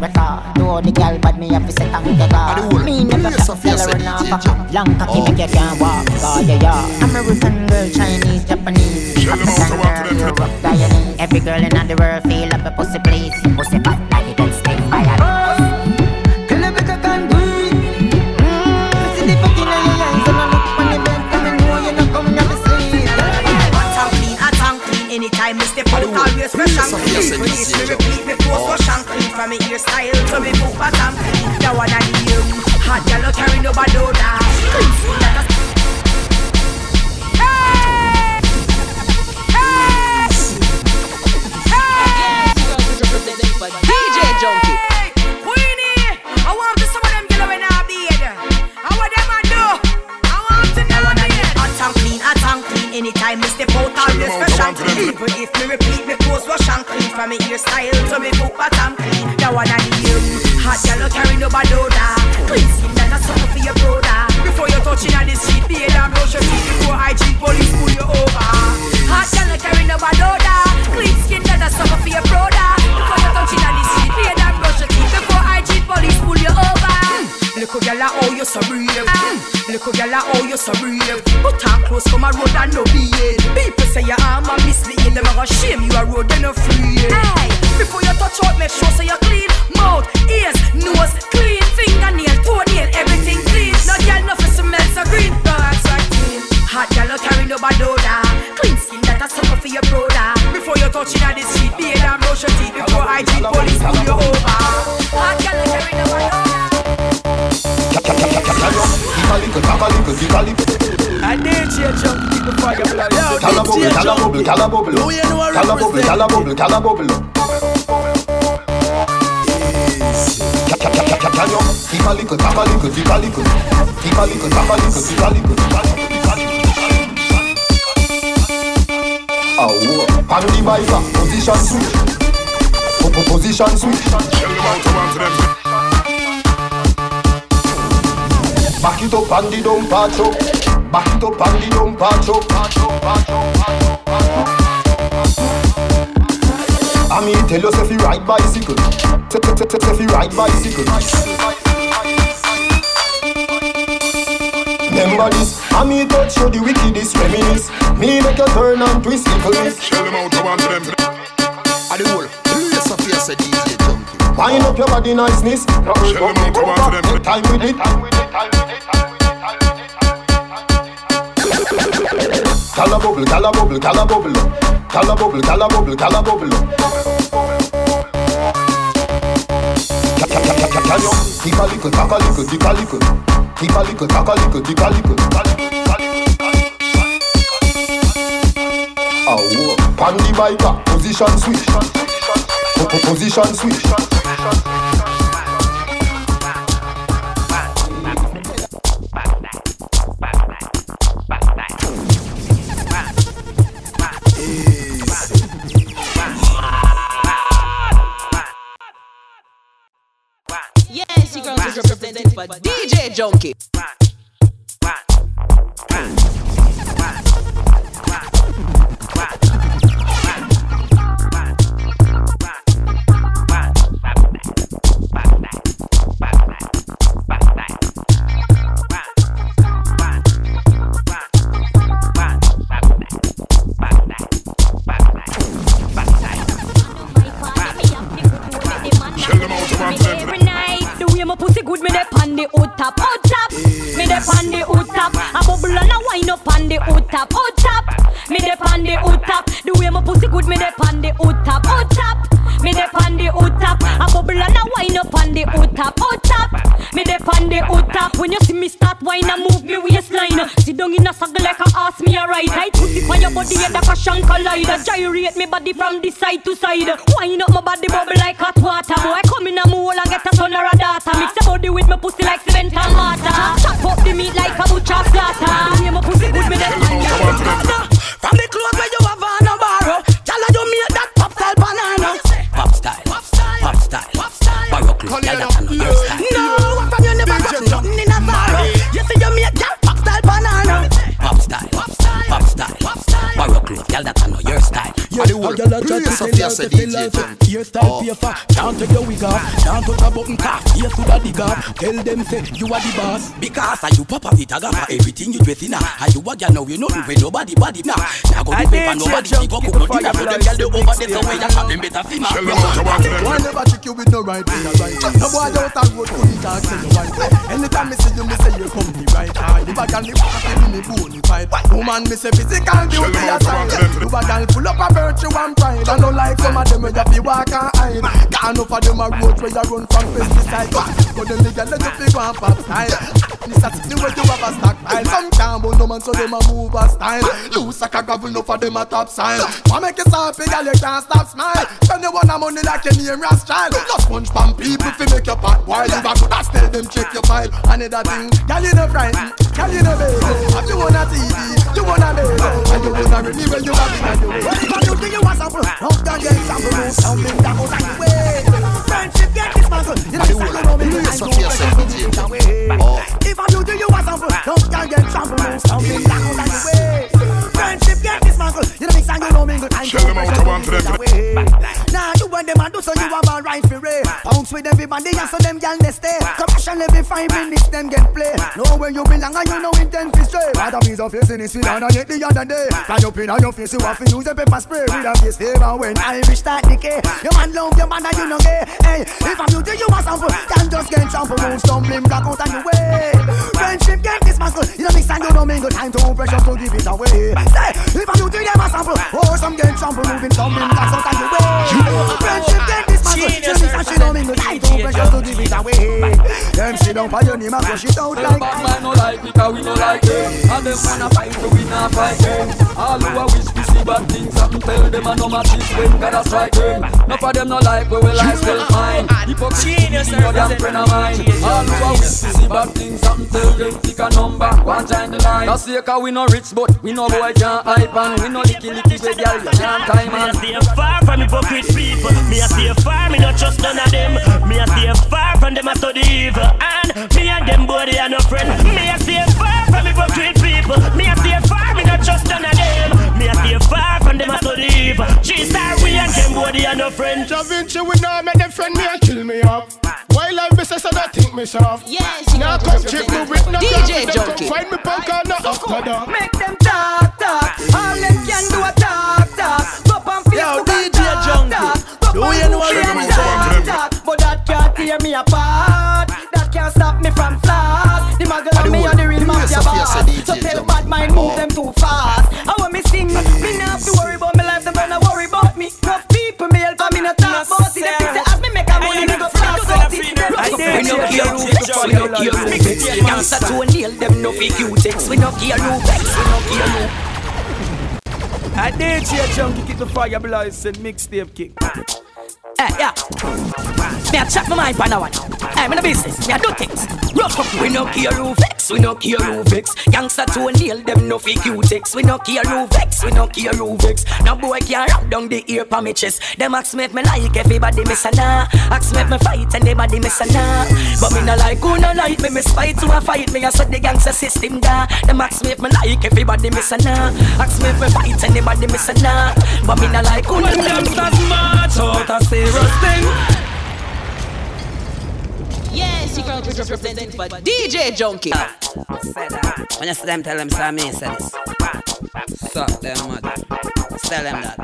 and she say press better Do the gal bad me have to set and get her Me never stop tell her run off a cock Long cocky make you can't walk. God yeah yeah. American girl, Chinese, Japanese African girl, Europe, Guyanese. Every girl in the world feel up a pussy please. Pussy fat like Anytime me step out, always always fresh and clean. For this me repeat me post wash and clean from me hairstyle to me foot bottom. That one I the um, hot gyal carry no bad odor. Clean skin that a DJ Junky. Queenie, I want to some of them girls when I beard. I want them Anytime me step out, fresh and clean. Even if me repeat, me post wash and clean. From me hairstyle to me foot bottom clean. That one I the um, hot gyal carry no bad odor. Clean skin that a something for your brother. Before you touching on the street, beard and brush your teeth before hygiene police pull you over. Hot gyal carry no bad odor. Clean skin that a something for your brother. Before you touching on the street, beard and brush your teeth before hygiene police pull you over. Look at gyal how you so brave. Mm. Look at gyal how you so brave. Put on clothes come a road and no behave. People say your arm a mislead. Them a go shame you a road and no free. Hey, before you touch out, make sure say you clean. Mouth, ears, nose, clean. Fingernail, toenail, everything clean. No gyal nothing smell so green. Dogs are clean. Hot gyal no carry no bad odor. Clean skin that a sucker for your brother. Before you touching on the street, beard and brush your teeth. Before hygiene police pull you over. Hot gyal no carry no bad odor. I DJ Junky the fire blood. Yo, Cala bubble, DJ cala bubble, cala bubble. Who you know I Cala bubble, cala bubble, keep a little, tap a little, keep a little, keep a little, tap a little, keep a little, keep a little, keep a little. Oh, pan the Viper, position switch, Po- po- position switch. Back it up and the dump patch up. Back it up and the dump patch up. Patch up, patch up, patch up, patch up. I mean, tell us if you ride bicycle. T- t- t- t- If you ride bicycle. Remember this, I mean touch you the wickedest reminisce. Me make you turn and twist little miss. Shell them out, I want them. I the whole place of your say DJ Junky. Wind up your body niceness. No hurt up me bumper. Take time with it. Cala bubble, cala bubble, cala bubble. Cala bubble, cala bubble, cala bubble. Ca- ca- ca- ca- Can you keep a little, talk a little, keep a little, keep a little, talk a little, keep a little, keep a little, keep a little. Oh, pan the Viper, position switch, Po- po- position switch. Yes, your girl is represented DJ Junky. Body from this side to side. Wine up my body bubble your DJ Hairstyle paper, can't take your wig off. Can't touch a button car, here to the digger. Tell them say you are the boss. Because are you papa it aga for everything you dress in Are you a girl now you know with nobody body now. Now go do paper nobody she go cook no dinner. So them girl they over there so where you have them better see ma. Them out about them. Why never trick you with no right way or right? No boy out and road couldn't talk say you right. Anytime me see you, me say you come the right. Ah, you a girl live happy me me bony fight. Woman me say physical beauty aside. You a girl full up of virtue and pride. I don't like some of them where you fi walk and hide. Gone up of them a road where you run from pesticide. But them the girl that you go and pop style. This a the way you have a stockpile. Some can't but no man so them a move a style. Loose like a gravel, no for them a top sign. Why make you happy, girl? You can't stop smile. Spend you want money like your name Rothschild. No sponge pan people fi make your pot while you back. That's tell them check your file. Another thing, girl you no frightened, girl you no baby. Have you on a TV, you on a baby, and you wanna really when you have it on the way. If you think you want sample, don't get get sample, no something that goes on way. Friendship get muscle, you know you know me, I know away. If you, do you want sample, don't get that on the way. Friendship get this muscle, you know me, I know me, I Tell them out about them. Nah, you and them and do so you have a right for ray. Bounce with everybody and so them gal they stay. Commercial every five minutes them get play. Know where you belong and you know intent to stray. Rather piece of face in this field and I hit the other day. Fly up in on your face, you have to use a pepper spray. With a face favor when Irish start decay. Your man love your man and you know gay. Hey, if I'm you do you want sample, can just get sample. Move stumbling block out on your way. Friendship get muscle. You know mix and you know mingle. Time to pressure to give it away. Say, if I'm you do them a sample, oh some get sample. Moving stumbling blocks out on your way. Friendship get this muscle. You know mix and she know mingle. Time to pressure to give it away. Them sit down for your name and push it out like. Bad man no like because we no like them And them wanna fight so we not fight them All who a wish to see bad things happen Tell them I no matches when God a strike them None of them no like we will I still fine Hypocrite is no damn friend of mine All who a wish to see bad things happen Tell them pick a number, one time the line That's say cause we no rich but we no boy can't hype And we no licky licky with girl you can't time Me a and stay far from hypocrite people. Me a stay far, me not trust none of them. Me a stay far from them a study evil. And me and them boy they are no friend. Me a stay far from hypocrite people. Me a stay far, me not trust none of them. Me a stay far from them a study evil. G-Star we and them boy they are no friend. Da Vinci we now make them friend me and kill me off. Why life is so don't think me soft. Yes, Now come check me with no DJ girl, Junky. Find me punk and no after that. Make them talk, talk. All them can do a talk, talk. Do up you know what I'm and saying? talk, talk. But that can't tear me apart. That can't stop me from flaws. The muggle and me and the real mafia boss. So tell bad mind move them too fast. And when me sing, me not have to worry about my life. Them don't worry about me. No people me help and me not talk about it. Them think say as me make a money, me go fly to dirty. We no care who vex, we no care who vex. Gangsta to a nail, them no fi Q-tex. We no care who vex, we no care who. I did a Junky keep the fire blazing, mixtape kick. Hey, yeah. Me a chat my mind for now one. Hey, me no business. Me a do things. Rough up. We no care who vex. We no care who vex. Gangsta to a nail them no fi Q-tex. We no care who vex. We no care who vex. No boy can rap down the ear pa me chest. Them ask me if me like everybody miss a nah. Ask me if me fight and everybody miss a nah. But me no like who no like me. Me spite to a fight me. I said the gangsta system da. Them ask me if me like everybody miss a nah. Ask me if me fight and everybody miss a nah. But me no like who no like me. gangsters march out a serious thing Yes, you can representing for DJ Junky. When you see them tell them say me this. Suck them mud Tell them that.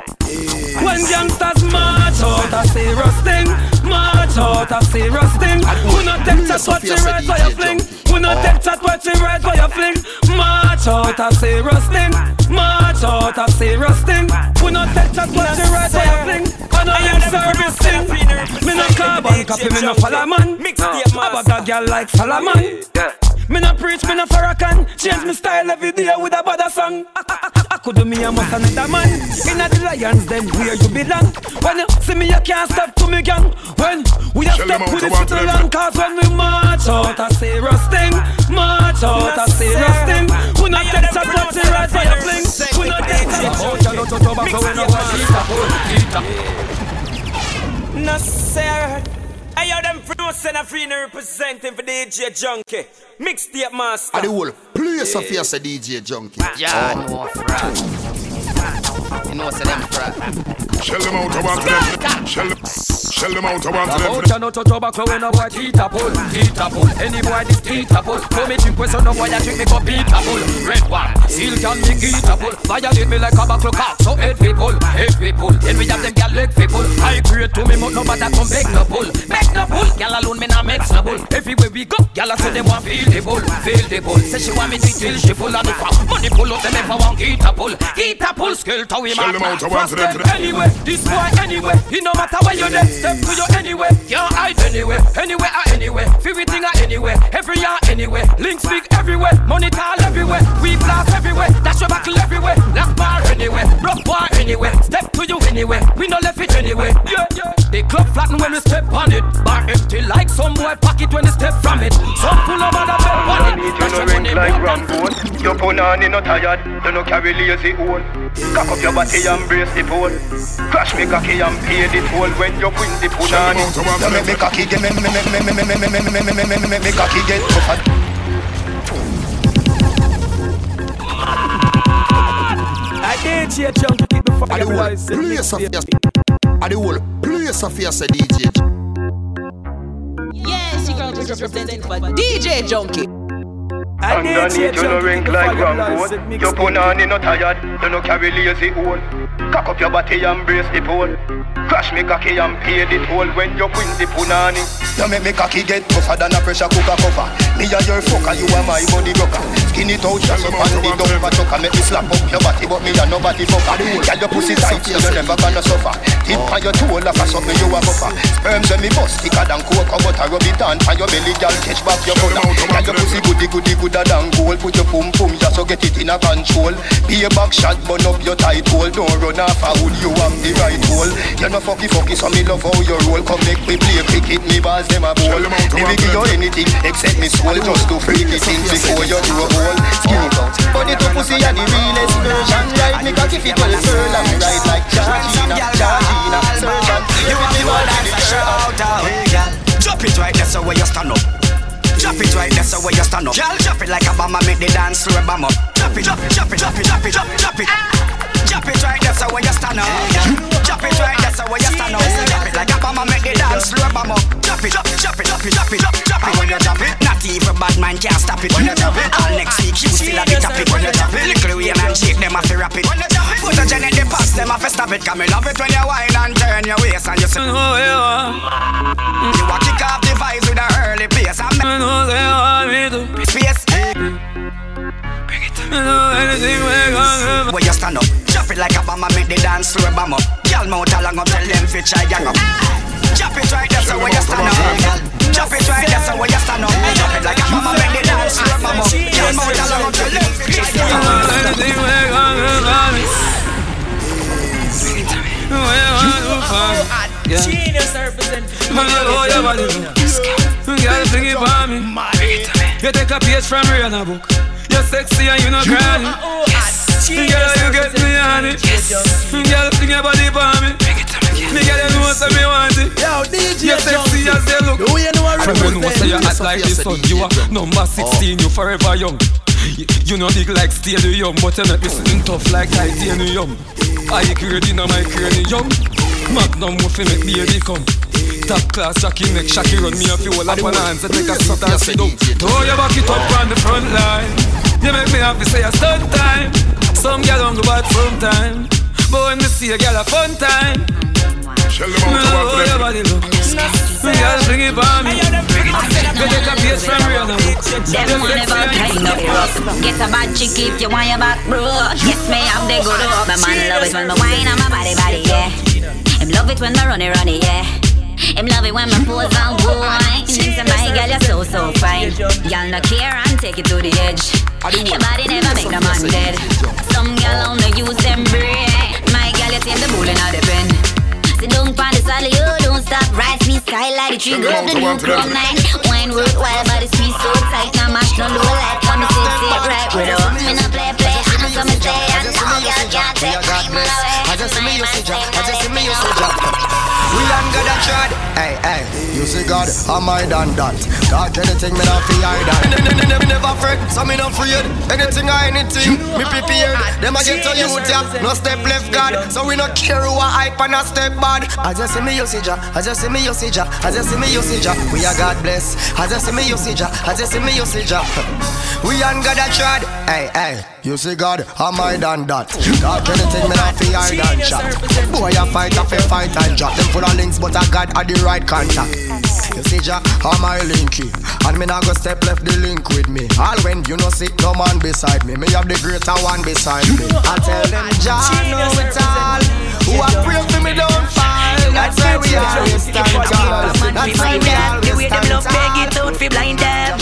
When gangsters march out a serious thing March out a serious thing We not take chat what you right for your fling? We not take chat what you right for your fling? March out a serious thing. March out a serious thing. We not take chat what you right your I know you service thing. Me no carbon copy, me no follow man. Ah, I bag a girl like Solomon me no preach, me no Farrakhan Change me style every day with a bad song. I, I, I, I could do me a must another man. Inna the lions then where you belong. When you see me you can't step to me gang. When we a step with to the one city them. long Cause when we march out a serious thing March out a serious thing. We not take shot what the right for your fling We not take shot Oh, you know to tobacco we no want eat No sir. I hear them producing a free representing for DJ Junky. Mixtape master. I the whole place of here say DJ Junky. Yeah, oh. no fraud You know, say them frat. Shell them out, I want them. Shell Shell them out, I want them. About no to tobacco when no boy teeth a pull, teeth a pull. Any boy this teeth a pull. So me drink with some boy that drink me for beat a pull. Red one, seal can be teeth a pull. Violate me like a buckle cock, so head we pull, head we pull. Then we have them gal leg we pull. I create to me, but no matter come beg no pull, beg no pull. Gal alone me nah mix no pull. Everywhere we go, gal a say them want feel the pull, feel the pull. Say she want me to till she full of the fuck. Money pull up them if I want get a pull, get a pull. Skill to we Shell them out, I want them. Anyway, this boy anyway. It no matter where you're there, step to you anyway. Can't hide anyway, anywhere or anywhere. Everything or anywhere, every year anywhere. Links big everywhere, money tall everywhere. We blast everywhere, dash your buckle everywhere. Lock bar anywhere, rock bar anywhere. Step to you anywhere, we no left it anyway. Yeah, yeah. The club flatten when we step on it. Bar empty like some boy pocket when they step from it. Some pull over the bed on it. You no ring like Rambo. Your punani no tired, you no carry lazy old. Cock up your body and brace the pole. Crash me cocky and pay the toll when you win the punani. You make me cocky get me me me me me me me me me me me me me me me cocky get tougher. I did see a jump to keep the I fire the whole rising. place of your I the whole place of your say DJ Yes, you girl is representing for DJ Junky. Underneath you no ring like Rambo. Your punani no tired, you no carry lazy old. Cock up your body and brace the pole. Crash me cocky and pay the toll when you win the punani. You make me cocky get tougher than a pressure cooker cover. Me a your fucker, you are my body rocker. Skin it out, just up on the dumper chucker. Make me slap up your body, but me a nobody fucker. Girl, your pussy tight, so you never gonna suffer. Tip on your toe, laugh at something you a buffer. Sperms when me bust, thicker than coke, butter rub it on for your belly, girl. Catch back your brother. Girl, your pussy goody goody gooder than gold. Put your pum pum, just so get it in a control. Be a back shot, burn up your tight hole. Don't run off hood, you have the right hole. You no fucky fucky, so me love how you roll. Come make me play cricket, me balls them a bowl. Me give you anything except me soul, just to freaky things before you do a hole. Skin it out, body to pussy a the realest version. Right, me cocky fit well curl and right like Georgina, Georgina. Surgeon, You want me more than a shout out. Girl, drop it right there so where you stand up. Drop it right there so where you stand up. Girl, drop it like a bomber, make the dance floor bam up. It, drop it, drop it, drop it, drop it, drop it, drop it. Drop it right there so where you stand up. Drop it right there so where you stand up. It like a bomber, make the dance floor bam up. Drop it, drop it, drop it, drop it, drop it, drop it, drop it. When you drop it, not even bad man can stop it. When you drop it, all next week you still a the topic. When you drop it, little Wayne and shake them a fi rap it. When you drop it, put a gen in the past them a fi stop it. 'Cause me love it when you whine and turn your waist and you say, Oh yeah. You a kick off the vibes with a early pace make know they want me to space. Where you stand up, drop it like a bomber, make the dance floor bam up. Girl mouth along up, tell them fi try gang up. Drop it right there, so where you stand up. Drop it right there, so where you stand up. Drop it like a bomber, make the dance floor bam up. Girl mouth along up, tell them fi try gang up. Genius body. Girl, bring it for me. You take a page from Rihanna book. You're sexy and you know crying. Girl, you get me on it. Girl, bring your body for me. Me girl, you know what me want it. Yo, DJ You're sexy as you look. Do you know what From when you say you act like this son, you are number 16, you forever young. You, you know big like stadium, but you're not listening tough like titanium. I grade in my cranium. Magnum will fi make baby come. Top class Jackie make Shaki run me a few all up on hands and take a seat and sit down. Throw your back it up on the front line. You make me happy say a stunt time. Some girl don't go bad sometime, but when they see a girl a fun time. Shell them out, I want Oh, them. your body look. Girl, bring it for me. You take a piece from Rihanna. Them one never kind of rough. Get a bad chick if you want your back, bro. Yes, me have the good up. My man love it when me wine on my body, body, yeah. Him love it when me run it, run it, yeah. Him love it when me pose and wine. Say my girl, you're so so fine. Girl, no care and take it to the edge. Your body never make no man dead. Some girl only use them brain. My girl, you take the bull in the pen. Sit down pon the solid, you don't stop. Rise me sky like the trigger of the new Chrome 9. Wine work while body squeeze so tight. Now mash no low like come sit sit right with her. Me no play cuando me vean, no, yo, yo see me, la vez. I just see me, you see drop. I just see me, you see drop. We longer than tried. Hey, hey, you see God, am I done that? God, anything me not hide that. Never, never fret, so me not afraid. Anything or anything, me prepared. Them a get to you, yeah. No step left, God. So we not care who a hype and a step bad. I just see me usage, I just see me usage, I just see me usage. We are God bless. I just see me usage, I just see me usage. We ain't got a trad. Hey, hey, you see God, am I done that? God, anything me not and chat. Boy, I fight, I fight and drop them full of links, but I got at the right contact. You see, Jah, am I linky? And me not go step left the link with me. All when you know see no man beside me, me have the greater one beside me. I tell them, Jah know it all. Who I pray for me don't fall. That's why we always stand tall. That's why we always stand tall. Beg it out fi blind them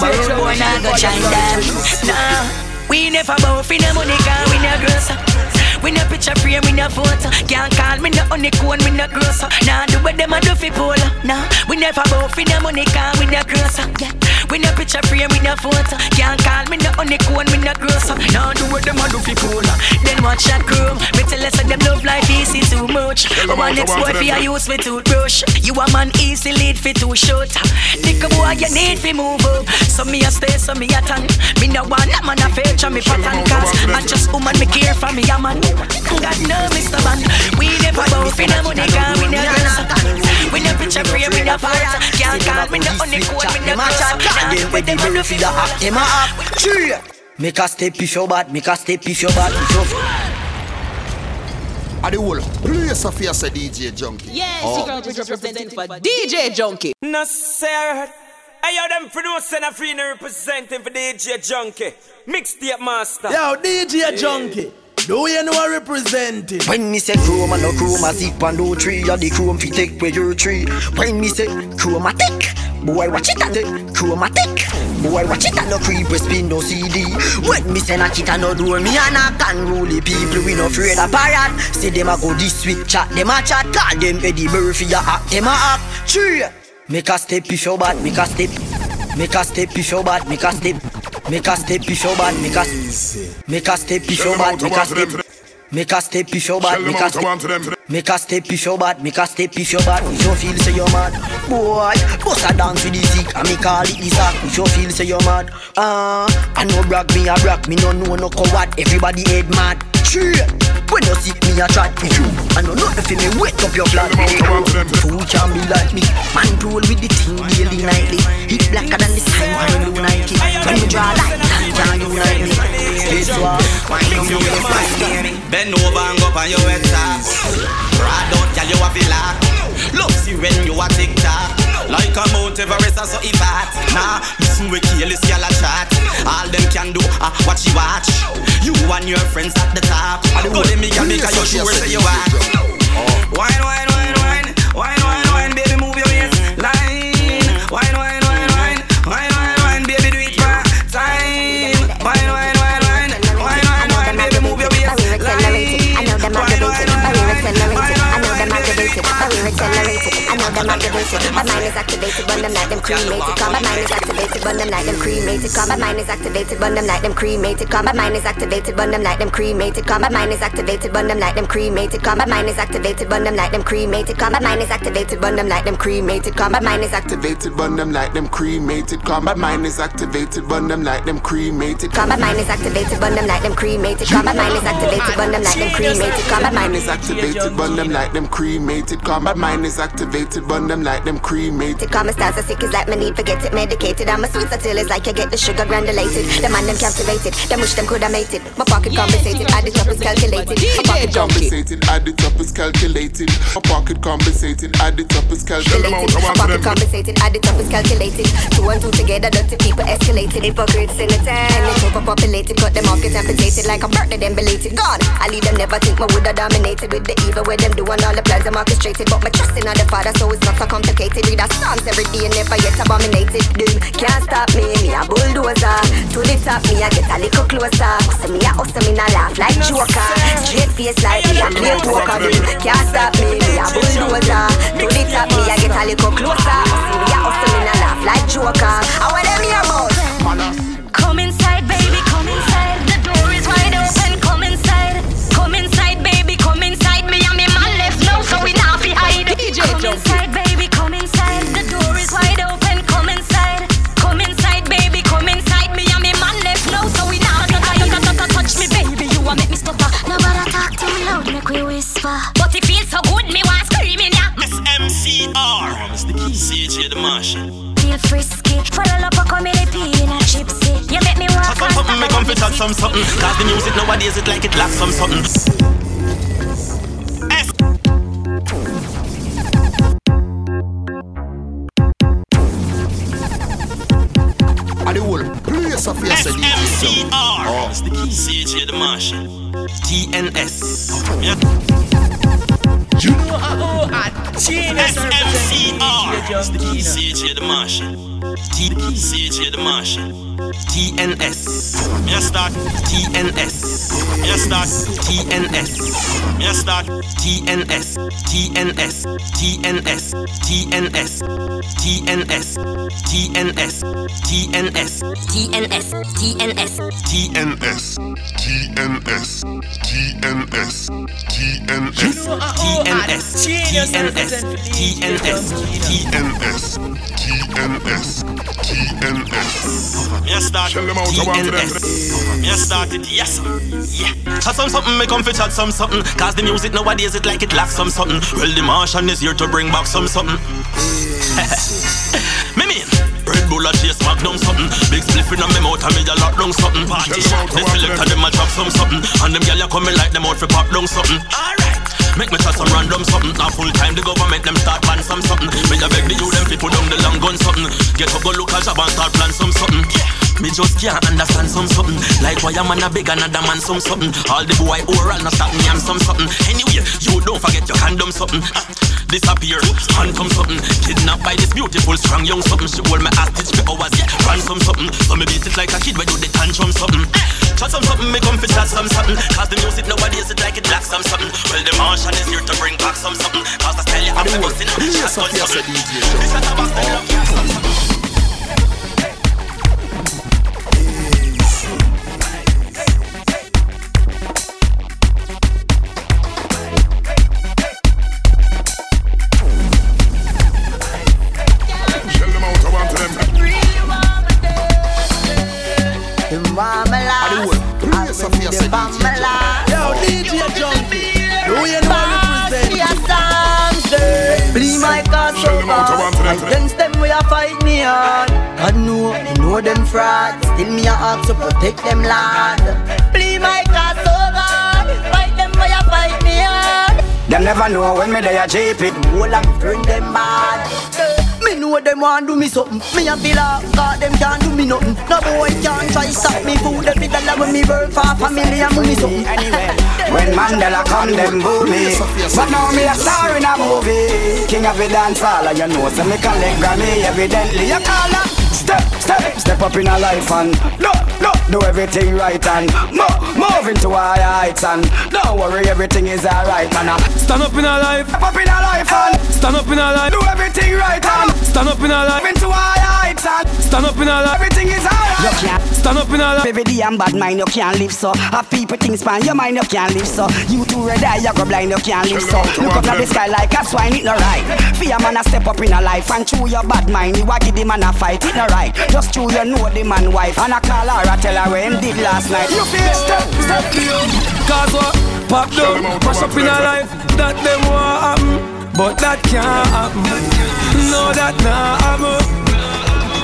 But we boy nah go join them Nah We never bow fi no money Cause we no grocer we no picture frame, we no photo. Can't call me no honeycomb, we no grocer. Nah, do what them a do fi polo Nah, we never bow fi no money Cause we no grocer. Yeah we no picture frame, we no photo. Can't call me no honeycomb, we no grocer. Nah, do what them a do fi polo Then watch that chrome. Me tell us that them love life easy too much. One oh, next boy fi a use me toothbrush. You a man easy lead fi too short. Think a boy you need fi move up. So me a stay, so me a tan Me no want a man a feature me pattern Cause I just woman me care for me a man. God no Mr. Man. We never bow fi no money Cause we no grocer. We no picture frame, we no photo Can't call me no honeycomb, we no grocer Nah, do what them a do fi act Them a act True Make a step if you bad Make a step if you bad If you I the whole place of here say DJ Junky. Yes, Oh. Secret Outreach representing for DJ Junky. No sir. Hey, yo, them producing a free representing for DJ Junky. Mixtape master. Yo, DJ Junky. Do you know I represent it? When me say chroma, no chroma, zip and do tree, ya the chrome fi take where your tree. When me say chromatic, boy watch it and the chromatic, boy watch it and no creep spin no CD. When me say knock it and no door, me and I can rule the people, we no afraid of parrot. Say them a go this week chat, them a chat, call them Eddie Murphy, ya act, them a act. Tree. Make a step if you bad, make a step. Make a step if you bad, make a step. Make a step if you bad, make a Make a step if you bad, make a step. Make a step if you bad, make a step. Make a step if you bad, make a step if you bad. If you feel say you're mad, boy, bust a dance with the sick, and me call it the sack. If you feel say you're mad, ah, I no brag me a brag, me no know no coward. Everybody head mad. True. When you see me a chat with you, I know nothing for me. Wake up your blood, baby. Fool can be like me. Man roll with the thing daily nightly. Hit blacker than the sign when you Nike. When you draw like that, can you unite me? This one, why you do this like Bend over and go on your head top. Ride out, girl, you a feel like. Love see when you a tick tock. Like a Mount Everest, so if hot. Nah, listen we kill this girl a chat. All them can do, ah, watch you watch. You and your friends at the top. Go let me get me, cause you sure say you act. Wine, wine, wine, wine. Wine, wine, we're accelerated. I know them activated, my mind is activated when them like them cremated. Cause my mind is activated when them like them cremated. Cause my mind is activated when them like them cremated. Cause my mind is activated when them like them cremated. Cause my mind is activated when them like them cremated. Cause my mind is activated when them like them cremated. Cause my mind is activated when them like them cremated. Cause my mind is activated when them like them cremated. Cause my mind is activated when them like them cremated. Cause my mind is activated when them like them cremated. Cause my mind is activated when them like them cremated. Cause my mind is activated when them like them cremated. Cause my mind is activated when them like them cremated. Calm my stars are sick is like me need forget it medicated. I'm a sweet until it's like I get the sugar granulated. The man them captivated. Them wish them could have made it. My pocket compensated. Add it up is calculated. My pocket compensated, add it up is calculated. My pocket compensated, add it up is calculated. My pocket compensated. Add it up is calculated. Two and two together, dirty people escalated. Hypocrites in the town. And it's overpopulated. Cut them off, get amputated like a birthday, them belated. God, I leave them never think my would have dominated with the evil where them doing all the plans I'm orchestrated. But my trust in the father, so it's not so complicated. Read a psalms every day, never yet abominated. Dude, can't stop me, me a bulldozer. To the top, me I get a little closer. So me a hustle, me not laugh like Joker. Straight face like me a clear walker. Dude, can't stop me, me a bulldozer. To the top, me I get a little closer. See me a hustle, me not laugh like Joker. I want them here about. Come frisky. Follow up, come in pee in a gypsy. You make me walk. Some something, me come some something. Cause the music nowadays it like it lacks some something. FMCR. Oh. The key. Cj the Martian. TNS. Oh, yeah. You know how I genius SMCR. Mr. Key. CJ the Martian. CJ the Martian. TNS. Me start TNS. Me start TNS. Me start TNS. TNS. TNS. TNS. TNS. TNS. TNS. TNS, TNS. TNS. TNS. TNS. TNS. TNS. TNS. TNS. TNS. TNS. TNS. Me start TNS. Me start it, yes. Yeah. Chat some something, me come fi chat some something. Cause the music nowadays it like it lacks some something. Well, the Martian is here to bring back some something. *laughs* me mean. Red Bull a chase magnum something Big spliff in a me mouth and me a lock down something Party shot The selector them a drop some something And them gyal a coming like them out fi pop down something Alright Make me chat some random something Now full time the government them start ban some something Me a beg the you them put down the long gun something Get up go look a job and start plan some something Me just can't understand some something. Like why a man a beg another man some something. All the boy oral no stop me and some something. Anyway, you don't forget your condom something. Ah, disappear, phantom something. Kidnapped by this beautiful strong young something. She hold me hostage for hours, yeah, ransom something. So me beat it like a kid when do the tantrum something. Eh, chat some something, me come fi chat some something. Cause the music nowadays it like it lacks some something. Well the Martian is here to bring back some something. Cause the style you have to bust in shotgun something. This is a bastard love, them fraud. Still me a ask to protect them lad. Bleed my cause oh so hard. Fight them we a fight me hard. Them never know when me they a cheap it. Whole of friend them bad. Me know them want do me something. Me a feel like God them can't do me nothing. No boy can't try stop me food. Every dollar when me work for family and money something. Anyway, When Mandela come, them boo me. But now me a star in a movie. King of the dance hall, and you know, so me collect Grammy evidently. You call up. Step, step, step up in a life and look, look, do everything right and move, move into higher heights and don't worry, everything is alright, man. uh. Stand up in a life. Step up in a life and Stand up in a life. do everything right and Stand up in a life. move into higher heights and Stand up in a life. everything is alright. You can't Stand up in a life. Every day I'm bad mind, you can't live so. Have people things span your mind, you can't live so. You too red eye, you go blind, you can't live so. Look up at the sky like a swine, it no right. Fear man a step up in a life and chew your bad mind. You a give the man a fight, it no right. Just chew you know the man wife and a call her I tell her what him did last night. You feel step, step, Cause what? Pop down, mash up in a life that them want happen, but that can't happen. No, that not happen.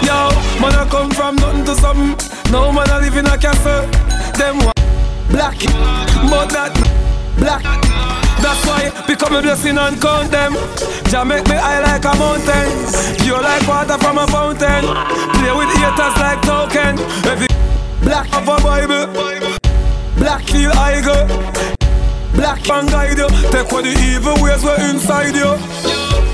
Yo, man, I come from nothing to something. No man, I live in a castle. Them want black, but that black. That's why become a blessing and count them. Jah make me high like a mountain, pure like water from a fountain. Play with haters like token. Every black of a Bible. Black feel I go Black man guide you Take what the evil ways were inside you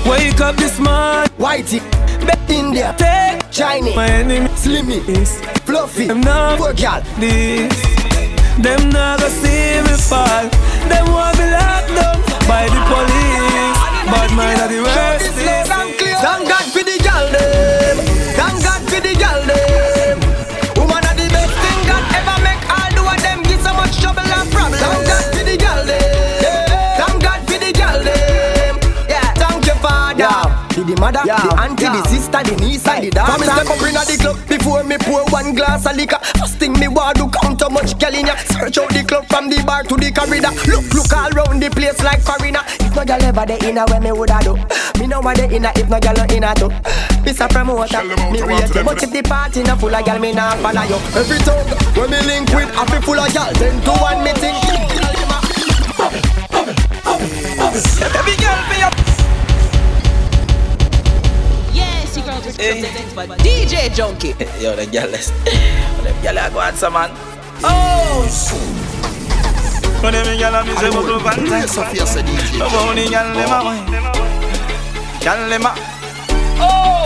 Wake up this man Whitey, bet India, Take Chinese, my enemy Slimmy, is Fluffy, Them now poor gal. this Them not gonna see me fall Them want me locked down by the police Bad mind are the worst Thank God for the gal them. Thank God for the gal them. Woman are the best thing God ever make. All do of them give so much trouble and problem. Thank God for the gal them. Thank God for the gal them. Yeah. Thank you Father. The, the mother, Yeah. the auntie, Yeah. the sister, the niece, and the daughter. Come and step up inna the club before before me pour one glass of liquor. First thing me want to count how much gal in ya. Search out the club from the bar to the corridor. Look, look all round the place like foreigner. If no gal ever the inner where me woulda do. Me know what the inner if no gal no inner too. This a promoter, me rate you. But if the party no full of gal, me nah follow you. Every tongue when me link with, I feel full of gal. Ten to one me think. Every girl be up. Yes, you girls by DJ Junky. *laughs* Yo, the girl is. *laughs* The girl I go at some man. Oh. When them gyal a me say bubble pants. Sophia said DJ. Love how the gyal dem a wine. Gyal dem a. Oh.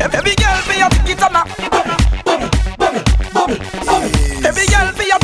Every girl be a tick it on Every girl be a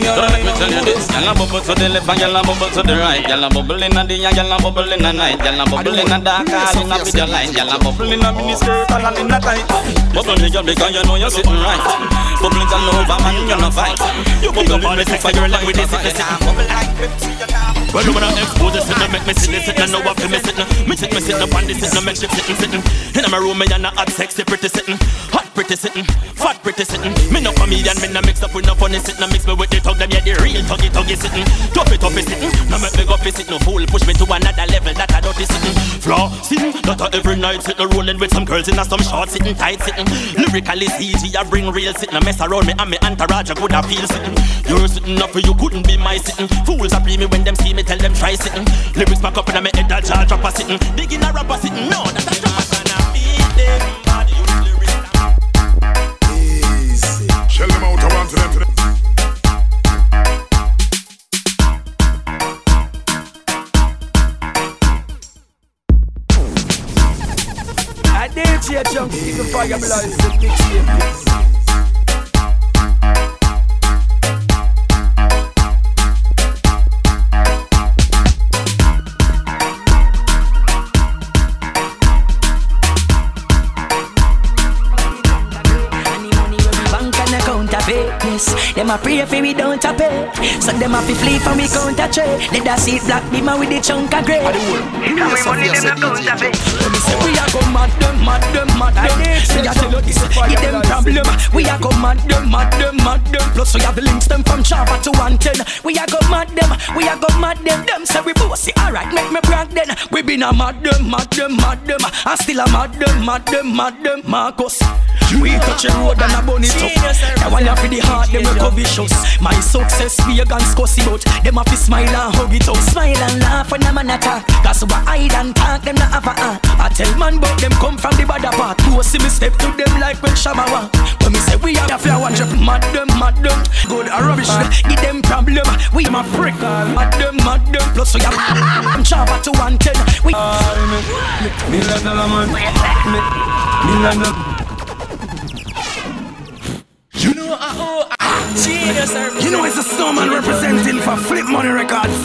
me tell you. Gyal a bubble to the left and gyal a bubble to the right. Gyal a the and gyal a inna night. Gyal a inna dark, light. Gyal a skirt, all inna tight. Bubble me because you know you're sitting right. All over, man, you no fight. You in this. Bubble like know. Wanna expose make me sit, sit, no what for me sitting. Me sit, me sit, no on this, sit, no make shit sitting, sitting. In my room, me and a hot, sexy, pretty sitting, hot, pretty sitting, fat, pretty sitting. Me no comedian, me no mix up with no funny sitting, mix me with the thug, them yeah the real tuggy, tuggy sitting. Toughy, toughy sitting, no make me go fi sit, no fool, push me to another level, that I dirty sitting. Floor sitting, I every night sitting, rolling with some girls in a some short sitting, tight sitting. Lyrically CG, I bring real sitting, no mess around me and me entourage, I could have feel sitting. You're sitting up for you couldn't be my sitting. Fools are me when them see me, tell them try sitting. Lyrics back up in my head, jaw drop a sitting. Big in a rapper sitting, no, that's a. I lyrics. Easy. Shell them out, I want to them to them. A jump, even fire blood, mixtape. Them a pray for we don't a pay. So them a fi flee from we count a trade. Let us see black beamer with the chunk of grey. Yes, Sophia said DJ. When me say we a go mad them, mad them, mad them. Me a tell you this, give them problem. We a go mad them, mad them, mad them. Plus we have the links them from Java to 110. We a go mad them, we a go mad them. Them say we bossy, alright, make me brag then. We been a mad them, mad them, mad them. And still a mad them, mad them, mad them. Marcus. We touch a road and a bunny top. That one ya for the heart, them look vicious. My success, we a gun scussy but them a fi smile and hug it out. Smile and laugh when a man attack. Cause we hide and talk, them not have a heart. I tell man but them come from the bad part. You see me step to them like when Shabba walk. When me say we a fi a one trip, mad them, mad them. Good or rubbish, give them problem. We my prick, mad them, mad them. Plus we a from Java to 110. We Million dollar man. Mi- Million dollar. You know, uh, oh, uh, you know it's a snowman representing for Flip Money Records.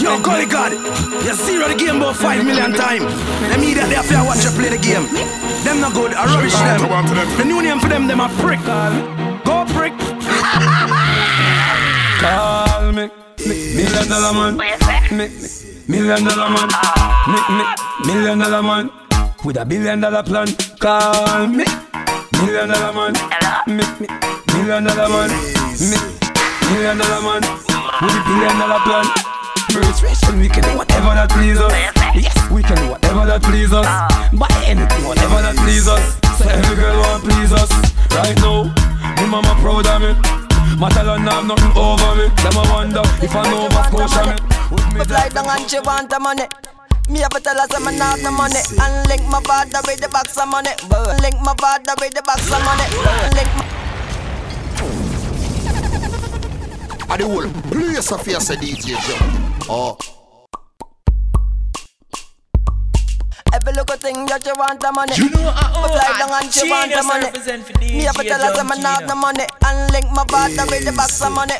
Yo, Gully God, you zero the game about five million time. Them idiot they have to watch you play the game. Them not good, I rubbish them. The new name for them, them a prick. Go prick. Call me, million dollar man. Mi- mi- Million dollar man. Mi- mi- Million dollar man. With a billion dollar plan. Call me, million dollar man. Mi- mi- Million dollar man. Mi- Million dollar man. With a billion dollar plan. Rich, rich, and we can do whatever that please us. Yes, we can do whatever that please us. Buy anything, whatever that please us. So every girl want please us. Right now, me mama proud of me. Matalan have nothing over me. Them a wonder if I know Nova Scotia me. Me fly down and she want the money. Me have to tell her say me not the money. And link my father with the box of money. Link my father with the box of money. Link my I the whole place Sophia said DJ jump. Oh. Every little thing that you want the money. You know, oh, Me fly down and she want the money. Me have to tell her say me not the money. And link my father with the box of money.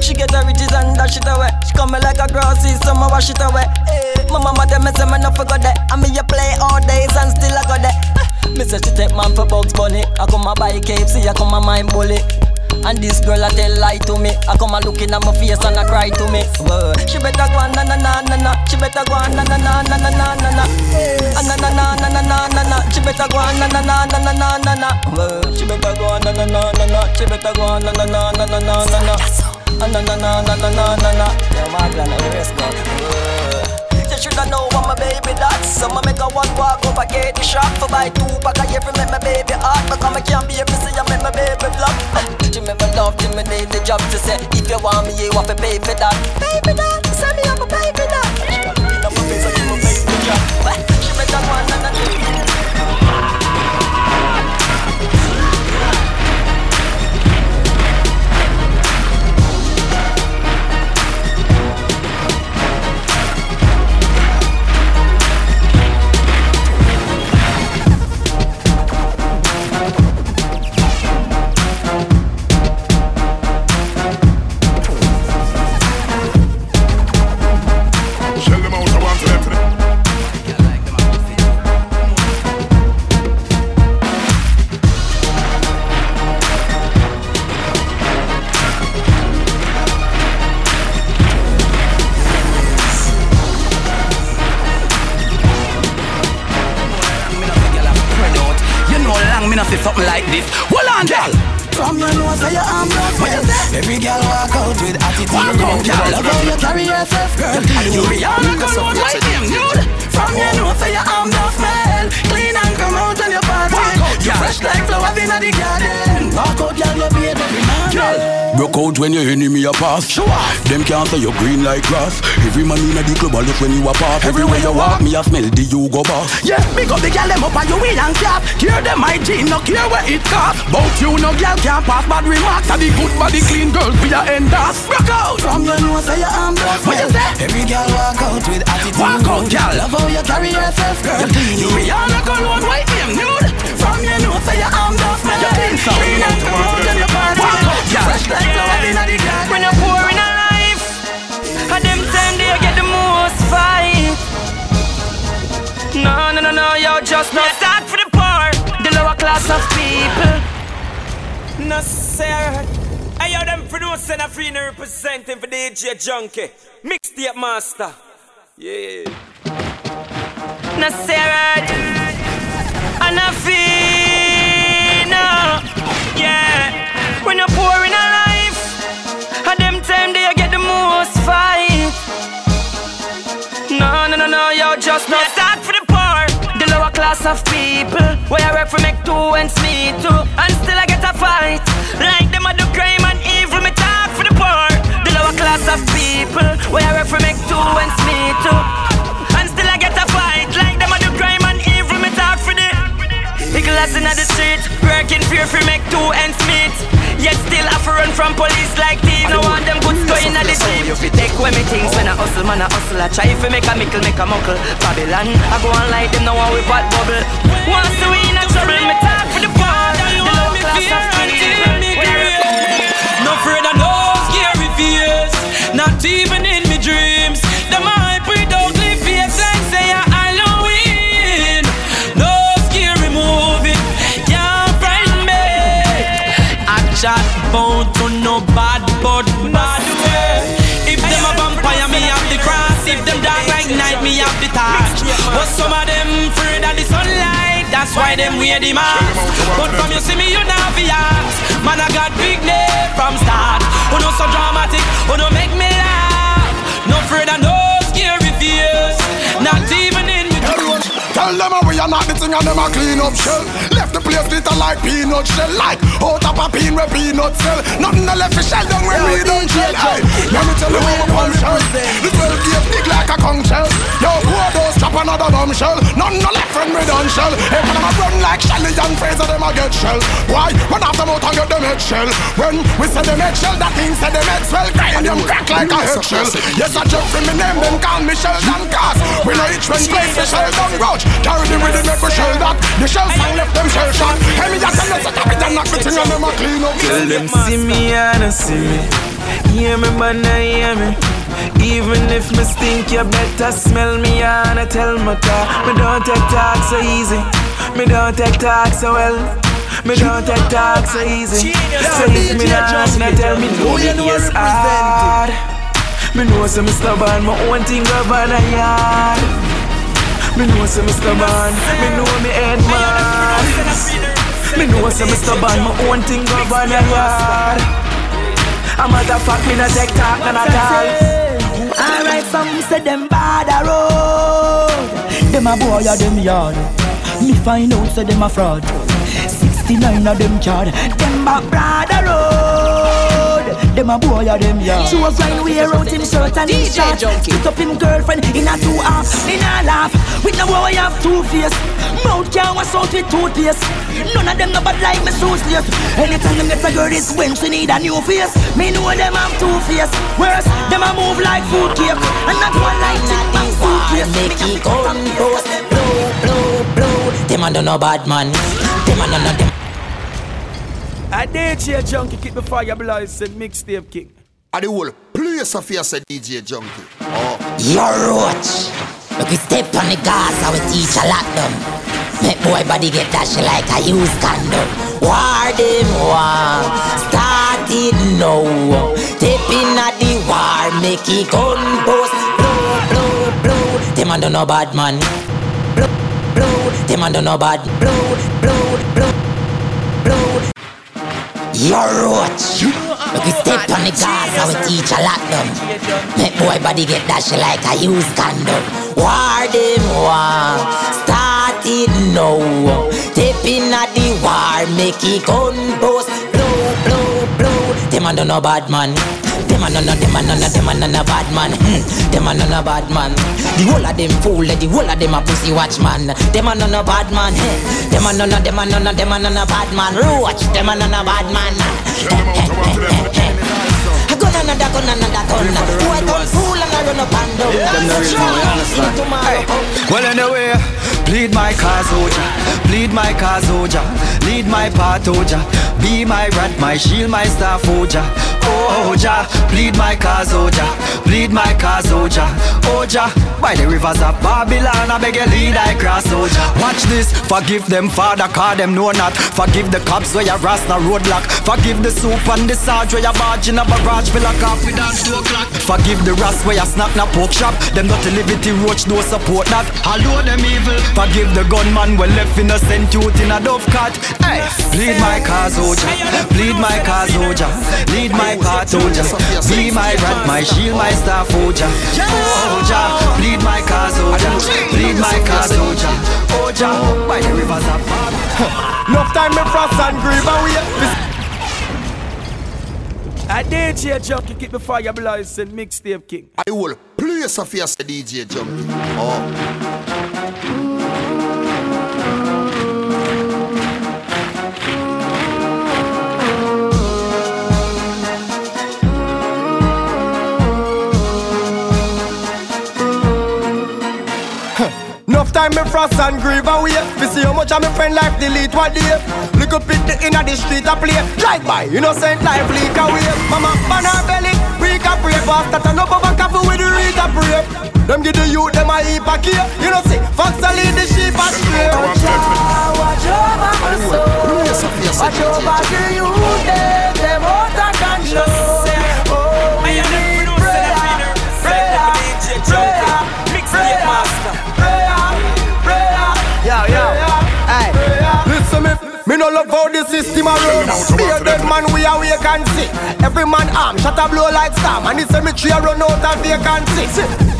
She get her riches and dash it away. She come me like a grassy so me wash it away. Eh, My mama tell me say me no forgot that. And me you play all days and still I got that. *laughs* Me say she take man for Bugs Bunny. I come a buy KFC I come a mind bully And this girl a tell lie to me. I come a looking at my face and I cry to me. Whoa. She better go na na na na na. She better go na na na na na na na na. Ah, Na na na na na na na na. She better go na na na na na na na na. Whoa. She better go na na na na na. She better go na na na na na na na na. Ah, Na na na na na na na na. Yeah, my girl, the rest. You shoulda know I'm a baby that So I make a one walk over get the shop For buy two pack of every make my baby hot Because I can't be to see I make my baby flop She make me love, she me need the job to say If you want me, you have to pay for that Baby that, send me up a baby *laughs* that She got me up a face, I give me baby job She better go on know long me not say something like this. Hold on, girl. From your nose to your arm, What you? Every girl walk out with attitude Walk out, girl. Love how you carry yourself, girl You Rihanna girl, what like them, dude? From your nose to your arm, no smell Clean and come out on your body Walk out, You fresh like flowers in the garden Walk out, girl, you be every man Broke out when your enemy a pass. Sure. Them can't say you green like grass. Every man in the club a look when you a pass. Everywhere you walk, me a smell the you go boss. Yeah, big up the girl them up on your wheel and cap Care them my jean, no care where it cost Bout you no girl can't pass bad remarks And the good body clean girls be a end us Rock out From your nose to your arm, What you say? Every girl walk out with attitude Walk out, girl. Love how you carry yourself, girl You Rihanna girl, what white them, nude? From your nose to your arm, don't smell You clean so. Clean and come out on your body Walk out, girl. Fresh like flowers in the garden When you're poor in a life, and them time they get the most fight. No, no, no, no, yo, just not start for the poor, the lower class of people. No, sir. Hey, yo, them producing a free representing for the DJ Junky. Mixtape master. Yeah. No, sir. And no, yeah. When you're poor in a life, and them time they get the most fight. No, no, no, no, yo, just not start for the poor. The lower class of people, where I work for make two ends meet too, and still I get a fight. Like them I do crime and evil, me talk for the poor. The lower class of people, where I work for make two ends meet too, Higgles in the street, working fear for make two ends meet. Yet still I for run from police like thief. No one them goods go in the street. You fi take away me things when I hustle, man I hustle. I try fi make a mickle, make a muckle. Babylon, I go on like them, no one we pot bubble. Once we in a trouble, me talk for the bar. The lower class of. No afraid of no scary fears. Not even in bout to no bad but bad way. If them a vampire, me have the cross. If them dark like night, me have the torch. But some of them afraid of the sunlight. That's why them wear the mask. But from you see me, you not be asked. Man, I got big name from start. Who know so dramatic? Who know make me laugh? No afraid of no Tell them how we are not the thing and them a clean up shell. Left the place glitter like peanut shell. Like out of a bean where peanut sell. Nothing no left for shell down when we don't shell. A get shell. Why? When after out and get them head shell. When we say them head shell, that thing say them head swell. Grind them crack like a head shell. Yes, I just for me name, them call me Sheldon Cast. We know each one place the Sheldon Roach. Carry the rhythm, make we shell that. The shell song left them shell shot. Hey, me just tell you, so copy them, knock the thing and them a clean up. Tell them see me and I see me. Hear me, but not hear me. Even if me stink, you better smell me and I tell me talk. Me don't take talk so easy. Me don't take talk so well. Me don't take talk so easy. So if me not, me tell me no, me is hard. Me know say me stubborn, my own thing govern a yard. Me know say me stubborn, me know me head man. Me know say me stubborn, my own thing govern a yard. A matter of fact, me not take talk none at all. Alright, some say them bad a road. Them a boy a them yard. Me find out say them a fraud. 69 of them card. Them back brother road. Them a boy a them yard. Show grind wear out him shirt and his short. Split up him girlfriend in a two half. Me nah laugh. With no boy have two face. Mouth can't wash out with toothpaste. None of them no bad like me useless. Anytime them get a girl is when she need a new face. Me know them have two face. Worse, them a move like food cake. And not one like chick bang suitcase. Make it gun Them a no bad man. Them a no no them. I DJ Junky keep the fire blazing, mixtape king. I the whole place of here say DJ Junky. Oh. You're roach. Look, we step on the gas, I will teach a lot them. Make boy body get dashed like a used condom. War them war, start it now. Step in at the war, make it gun post. Blow, blow, blow. Them a no bad man. Blow, blow. Them a no bad. Blow, blow, blow, blow. You're roach. Look, we step on the gas, I will teach a lot them. Make boy body get dashed like a used condom. War them war, start it now. In at the war, make it gun post. Blow, blow. Them a no bad man. Them a no no, them a no no, them a no no bad man. Hmm. Them a no no bad man. The whole of them fool, the whole of them a pussy watch man. Them a no no bad man. Hey. Them a no no, them a no no, them a no no bad man. Roach, them a no no bad man. Gun another gun another gun. Boy gun fool and I run up and down. Them not really know, you understand? Well anyway, bleed my cause, Oja. Bleed my cause, Oja. Lead my path, Oja. Be my rat, my shield, my staff, Oja. Oja, bleed my cause, Oja. Bleed my cause, Oja. Oja, by the rivers of Babylon, I beg you lead I cross, Oja. Watch this, forgive them, Father, call them know not. Forgive the cops where you rasta roadblock. Forgive the soup and the sarge where you barge in a barrage, fill a coffee down two o'clock. Forgive the rats where you snap na pork shop. Them dirty liberty roach don't support that. Hello them evil. Forgive the gunman we left innocent youth in a dove cart. Hey, bleed my cause, Oja. Bleed my cause, Oja. Lead my path, Oja. Be my rat, my shield, my staff, Oja. Oja, bleed my cause, Oja. Bleed my cause, Oja. Oja, by the rivers of Enough time me frost and grieve and we I DJ Junky keep the fire blazing, mixtape king. I will place of here say DJ Junky. Oh. Time me frost and grieve and wait We see how much of my friend life delete one day Look up in the inna the street a play Drive by, innocent life leak away Mama ban her belly, we can pray Pastor turn up over coffee with the read a pray Them give the youth them a heap a care You know see, fox a lead the sheep a stray Watch over my soul Watch over the youth them Them out of control me, me no love how the system a run. Be a dead man we awake and see Every man arm shot a blow like storm. And the cemetery a run out of vacancy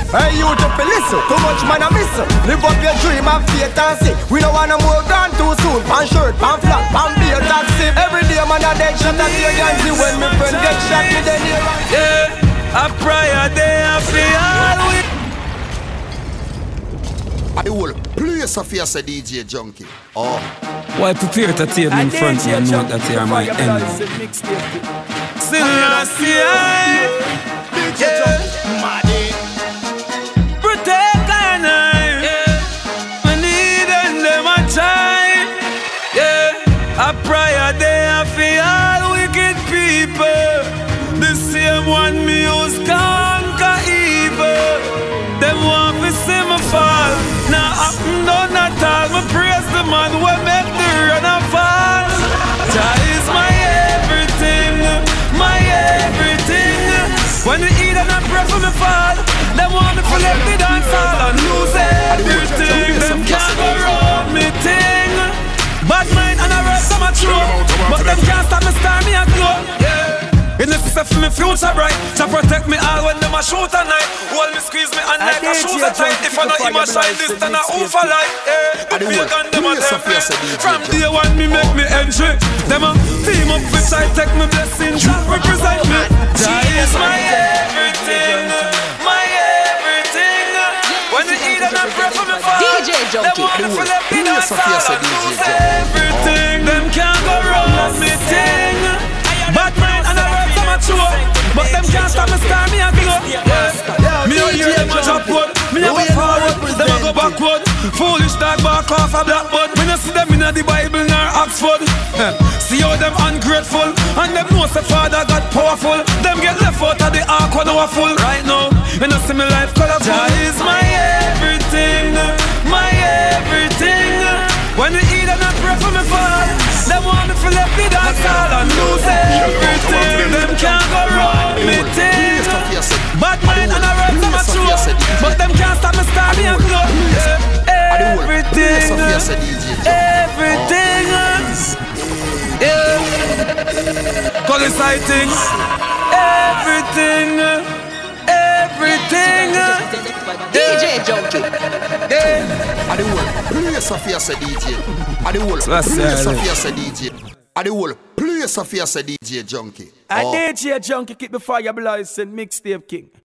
Hey you to listen, too much man a miss. Live up your dream and faith and see. We don't wanna move gone too soon. Pan shirt, pan flat, pan beer taxi Every day man a dead shot at your and see When me friend get shot me then hear Yeah, a prayer day I feel we I will place of here say DJ Junky. Oh. Why prepare to table in front of me and know that you are my enemy? Selassie, Protect true. But them can't stop me star, me a glow. Yeah. And if you for me future bright, to protect me all when them a shoot at night. Hold me, squeeze me, and like a shoes a tight. If I not him a shine, this then I over like. But we gun them a From day one, me make me entry. Them a team up with I take me blessing. Jah represent me. Jah is my everything, my everything. When you eat and I pray for me. Junky. them want to let me dance all and lose everything. Them can't go wrong me thing. Bad mind and I work for my true, but them can't stop me star me a glow. Yeah. Me a hear them a drop wood, me a forward, them a go backward. Foolish dog bark off a blackboard. When no see them in the Bible nor Oxford. See how them ungrateful and them know say Father God powerful. Them get left out of the ark when we full. Right now, me no see me life colorful. Jah is my everything, my everything. When we eat and I pray for me fall, them want me to let me dance all and lose everything. Them can't go wrong me thing. Bad mind and I run to my true, but them can't stop me star me and glow. Everything, everything. Yeah. Call sighting. Everything. Everything. DJ Junky. Yeah. I the whole place of here say DJ. I the whole That's place of it. here say DJ. I the whole place of here say DJ Junky. A Oh. DJ Junky keep the fire blazing, mixtape king.